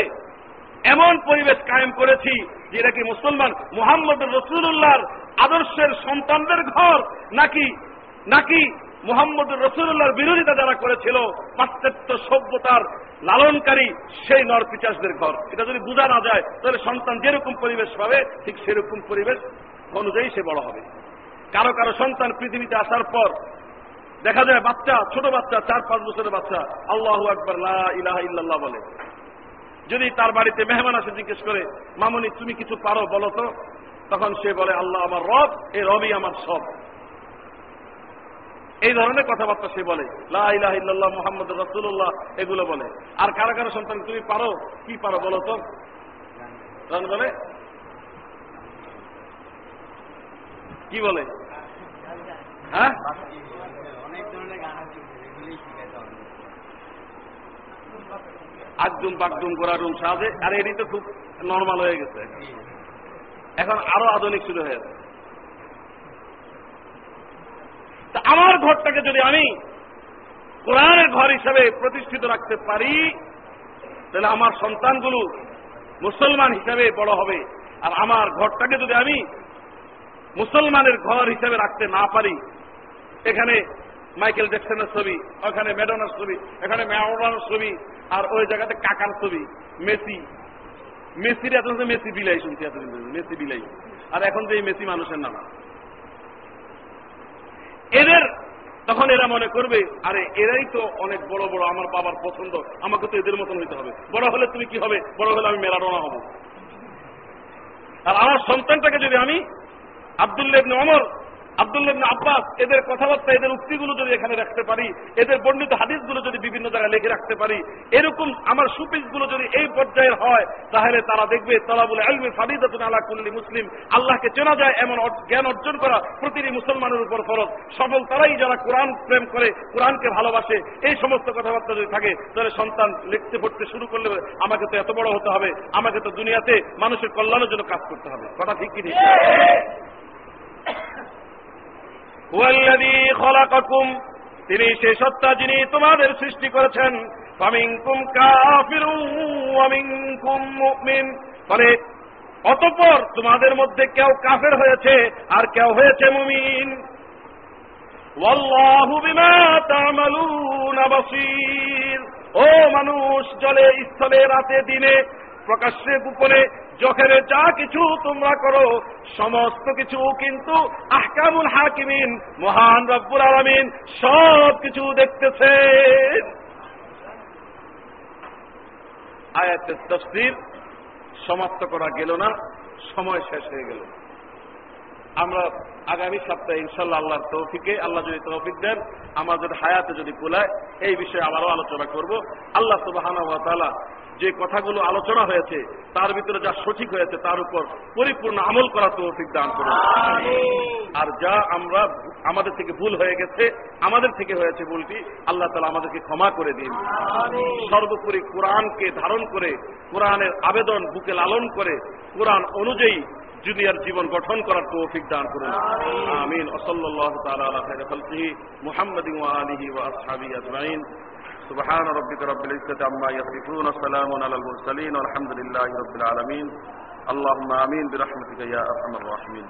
এমন পরিবেশ কায়েম করেছি যেটা কি মুসলমান মোহাম্মদ রসুল্লাহর আদর্শের সন্তানদের ঘর নাকি নাকি মোহাম্মদ রসুল্লাহর বিরোধিতা যারা করেছিল পাশ্চাত্য সভ্যতার লালনকারী সেই নর পিচাসদের ঘর। এটা যদি বোঝা না যায়, তাহলে সন্তান যেরকম পরিবেশ পাবে, ঠিক সেরকম পরিবেশ অনুযায়ী সে বড় হবে। কারও কারও সন্তান পৃথিবীতে আসার পর দেখা যায় বাচ্চা, ছোট বাচ্চা, চার, পাঁচ বছরের বাচ্চা, আল্লাহ আকবর ইলাহা ইল্লাল্লাহ বলে। যদি তার বাড়িতে মেহমান আসে, জিজ্ঞেস করে, মামনি, তুমি কিছু পারো বলো তো? তখন সে বলে, আল্লাহ আমার রব, এই রবই আমার সব। এই ধরনের কথাবার্তা সে বলে। লাহ মোহাম্মদ রসুল্লাহ এগুলো বলে। আর কারও কারও সন্তান, তুমি পারো? কি পারো বলো তো? তখন বলে? কি বলে? হ্যাঁ? আগদুম বাগদুম গোড়াডুম সাজে। আর এটি তো খুব নর্মাল হয়ে গেছে। এখন আরও আধুনিক শুরু হয়েছে তা আমার ঘরটাকে যদি আমি কোরআনের ঘর হিসাবে প্রতিষ্ঠিত রাখতে পারি, তাহলে আমার সন্তানগুলো মুসলমান হিসাবে বড় হবে। আর আমার ঘরটাকে যদি আমি মুসলমানের ঘর হিসাবে রাখতে না পারি, এখানে মাইকেল জ্যাকসনের ছবি, ওখানে ম্যাডোনার ছবি, এখানে ম্যাডোনার ছবি, আর ওই জায়গাতে কাকার ছবি, মেসি। মেসির এত মেসি বিলাই শুনছি এতদিন মেসি বিলাই। আর এখন যে মেসি মানুষের নাম এদের, তখন এরা মনে করবে, আরে এরাই তো অনেক বড় বড়, আমার বাবার পছন্দ, আমাকে তো এদের মতন হইতে হবে। বড় হলে তুমি কি হবে? বড় হলে আমি মেলা মেলাডোনা হব। আর আমার সন্তানটাকে যদি আমি আবদুল্লাহ অমর আবদুল্লাহ আব্বাস, এদের কথাবার্তা, এদের উক্তিগুলো যদি এখানে রাখতে পারি, এদের বর্ণিত হাদিসগুলো যদি বিভিন্ন জায়গায় লিখে রাখতে পারি, এরকম আমার সুপিসগুলো যদি এই পর্যায়ের হয়, তাহলে তারা দেখবে তারা বলে আলমি ফারিদাতুন আলা কুল্লি মুসলিম, আল্লাহকে চেনা যায় এমন জ্ঞান অর্জন করা প্রতিটি মুসলমানের উপর ফরজ। সফল তারাই যারা কোরআন প্রেম করে, কোরআনকে ভালোবাসে, এই সমস্ত কথাবার্তা যদি থাকে, তাহলে সন্তান লিখতে, পড়তে শুরু করলে আমাকে তো এত বড় হতে হবে, আমাকে তো দুনিয়াতে মানুষের কল্যাণের জন্য কাজ করতে হবে। কথা ঠিক কি ঠিক? তিনি সে সত্তা যিনি তোমাদের সৃষ্টি করেছেন ফলে অতপর তোমাদের মধ্যে কেউ কাফের হয়েছে আর কেউ হয়েছে মুমিন। ও মানুষ, জলে, স্থলে, রাতে, দিনে প্রকাশ্যে গোপনে যখনে যা কিছু তোমরা করো, সমস্ত কিছু কিন্তু আহকামুল হাকিমিন, মহান রব্বুর আলমিন সব কিছু দেখতেছে আয়াতের তফসির সমাপ্ত করা গেল না, সময় শেষ হয়ে গেল। আমরা আগামী সপ্তাহে ইনশাল্লাহ আল্লাহর তৌফিকে, আল্লাহ যদি তৌফিক দেন, আমাদের হায়াতে যদি কুলায়, এই বিষয়ে আবারও আলোচনা করব। আল্লাহ সুবাহ যে কথাগুলো আলোচনা হয়েছে তার ভিতরে যা সঠিক হয়েছে তার উপর পরিপূর্ণ আমল করা তৌফিক দান করুন। আর যা আমরা আমাদের থেকে ভুল হয়ে গেছে আমাদের থেকে হয়েছে ভুলটি আল্লাহ তালা আমাদেরকে ক্ষমা করে দিন। সর্বোপরি কোরআনকে ধারণ করে কোরআনের আবেদন বুকে লালন করে কোরআন অনুযায়ী জুনিয়র জীবন গঠন করার তৌফিক দান করুন। আমিন। ওসল্লাহ তাআলা আলা খায়রি খালকিহি মুহাম্মাদিন ওয়া আলিহি ওয়া আসহাবিহি আজমাইন। سبحان ربك رب العزة عما يصفون سلام على المرسلين والحمد لله رب العالمين. اللهم آمين برحمتك يا أرحم الراحمين.